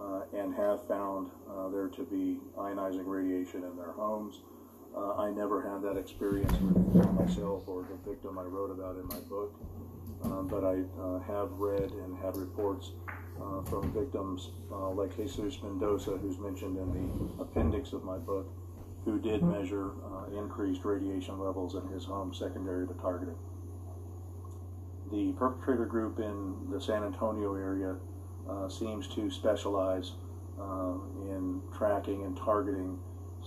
S16: uh, and have found uh, there to be ionizing radiation in their homes. Uh, I never had that experience with myself or the victim I wrote about in my book, um, but I uh, have read and had reports uh, from victims uh, like Jesus Mendoza, who's mentioned in the appendix of my book, who did measure increased radiation levels in his home secondary to targeting. The perpetrator group in the San Antonio area uh, seems to specialize uh, in tracking and targeting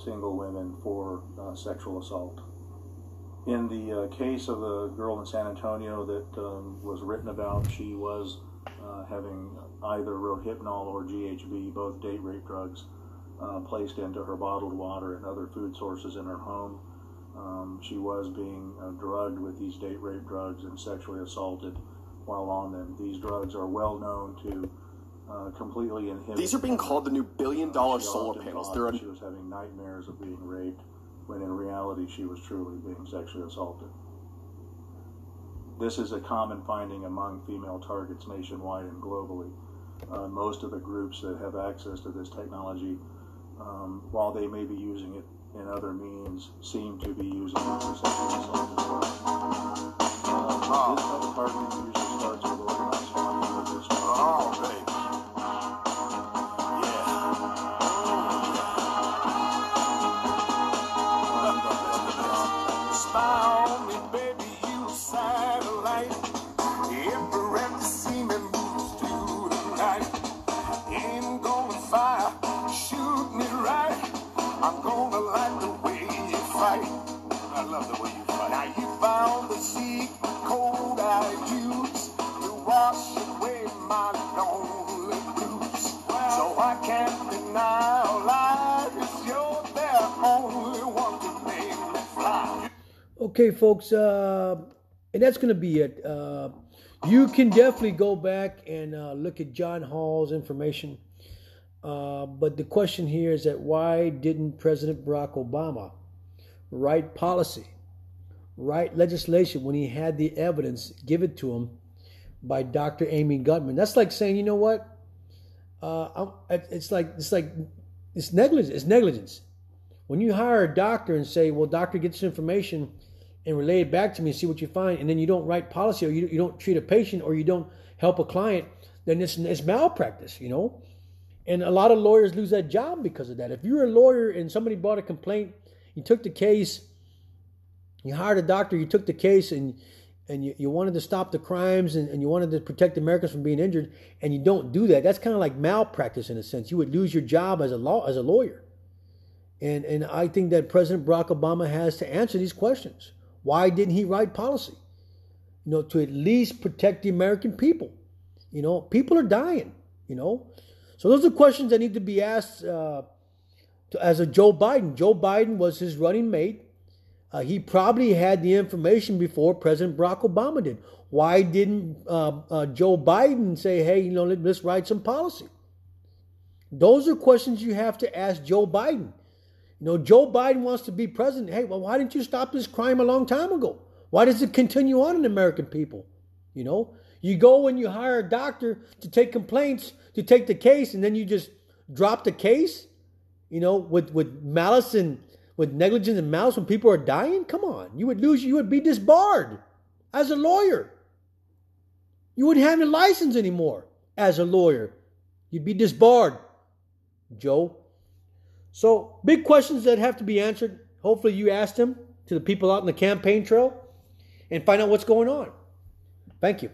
S16: single women for uh, sexual assault. In the uh, case of the girl in San Antonio that um, was written about, she was uh, having either Rohypnol or GHB, both date rape drugs, uh, placed into her bottled water and other food sources in her home. Um, she was being drugged with these date rape drugs and sexually assaulted while on them. These drugs are well known to uh, completely inhibited.
S17: These are being called the new billion dollar solar panels. They're
S16: she was having nightmares of being raped when in reality she was truly being sexually assaulted. This is a common finding among female targets nationwide and globally. Uh, most of the groups that have access to this technology, um, while they may be using it in other means, seem to be using it for sexual assault as well. Uh, this type of targeting
S1: Okay, folks, uh, and that's going to be it. Uh, you can definitely go back and uh, look at John Hall's information. Uh, but the question here is that why didn't President Barack Obama write policy, write legislation when he had the evidence given to him by Dr. Amy Gutmann? That's like saying, you know what? Uh, it's like it's like it's negligence. It's negligence. When you hire a doctor and say, "Well, doctor, get this information," and relay it back to me and see what you find, and then you don't write policy or you, you don't treat a patient or you don't help a client, then it's, it's malpractice, you know? And a lot of lawyers lose that job because of that. If you're a lawyer and somebody brought a complaint, you took the case, you hired a doctor, you took the case and and you, you wanted to stop the crimes and, and you wanted to protect Americans from being injured, and you don't do that, that's kind of like malpractice in a sense. You would lose your job as a law as a lawyer. And and I think that President Barack Obama has to answer these questions. Why didn't he write policy? You know, to at least protect the American people. You know, people are dying. You know, so those are questions that need to be asked uh, to, as a Joe Biden. Joe Biden was his running mate. Uh, he probably had the information before President Barack Obama did. Why didn't uh, uh Joe Biden say, "Hey, you know, let, let's write some policy"? Those are questions you have to ask Joe Biden. You know, Joe Biden wants to be president. Hey, well, why didn't you stop this crime a long time ago? Why does it continue on in American people? You know, you go and you hire a doctor to take complaints, to take the case, and then you just drop the case, you know, with, with malice and with negligence and malice when people are dying? Come on. You would lose, you would be disbarred as a lawyer. You wouldn't have a license anymore as a lawyer. You'd be disbarred, Joe. So, big questions that have to be answered. Hopefully, you asked them to the people out in the campaign trail and find out what's going on. Thank you.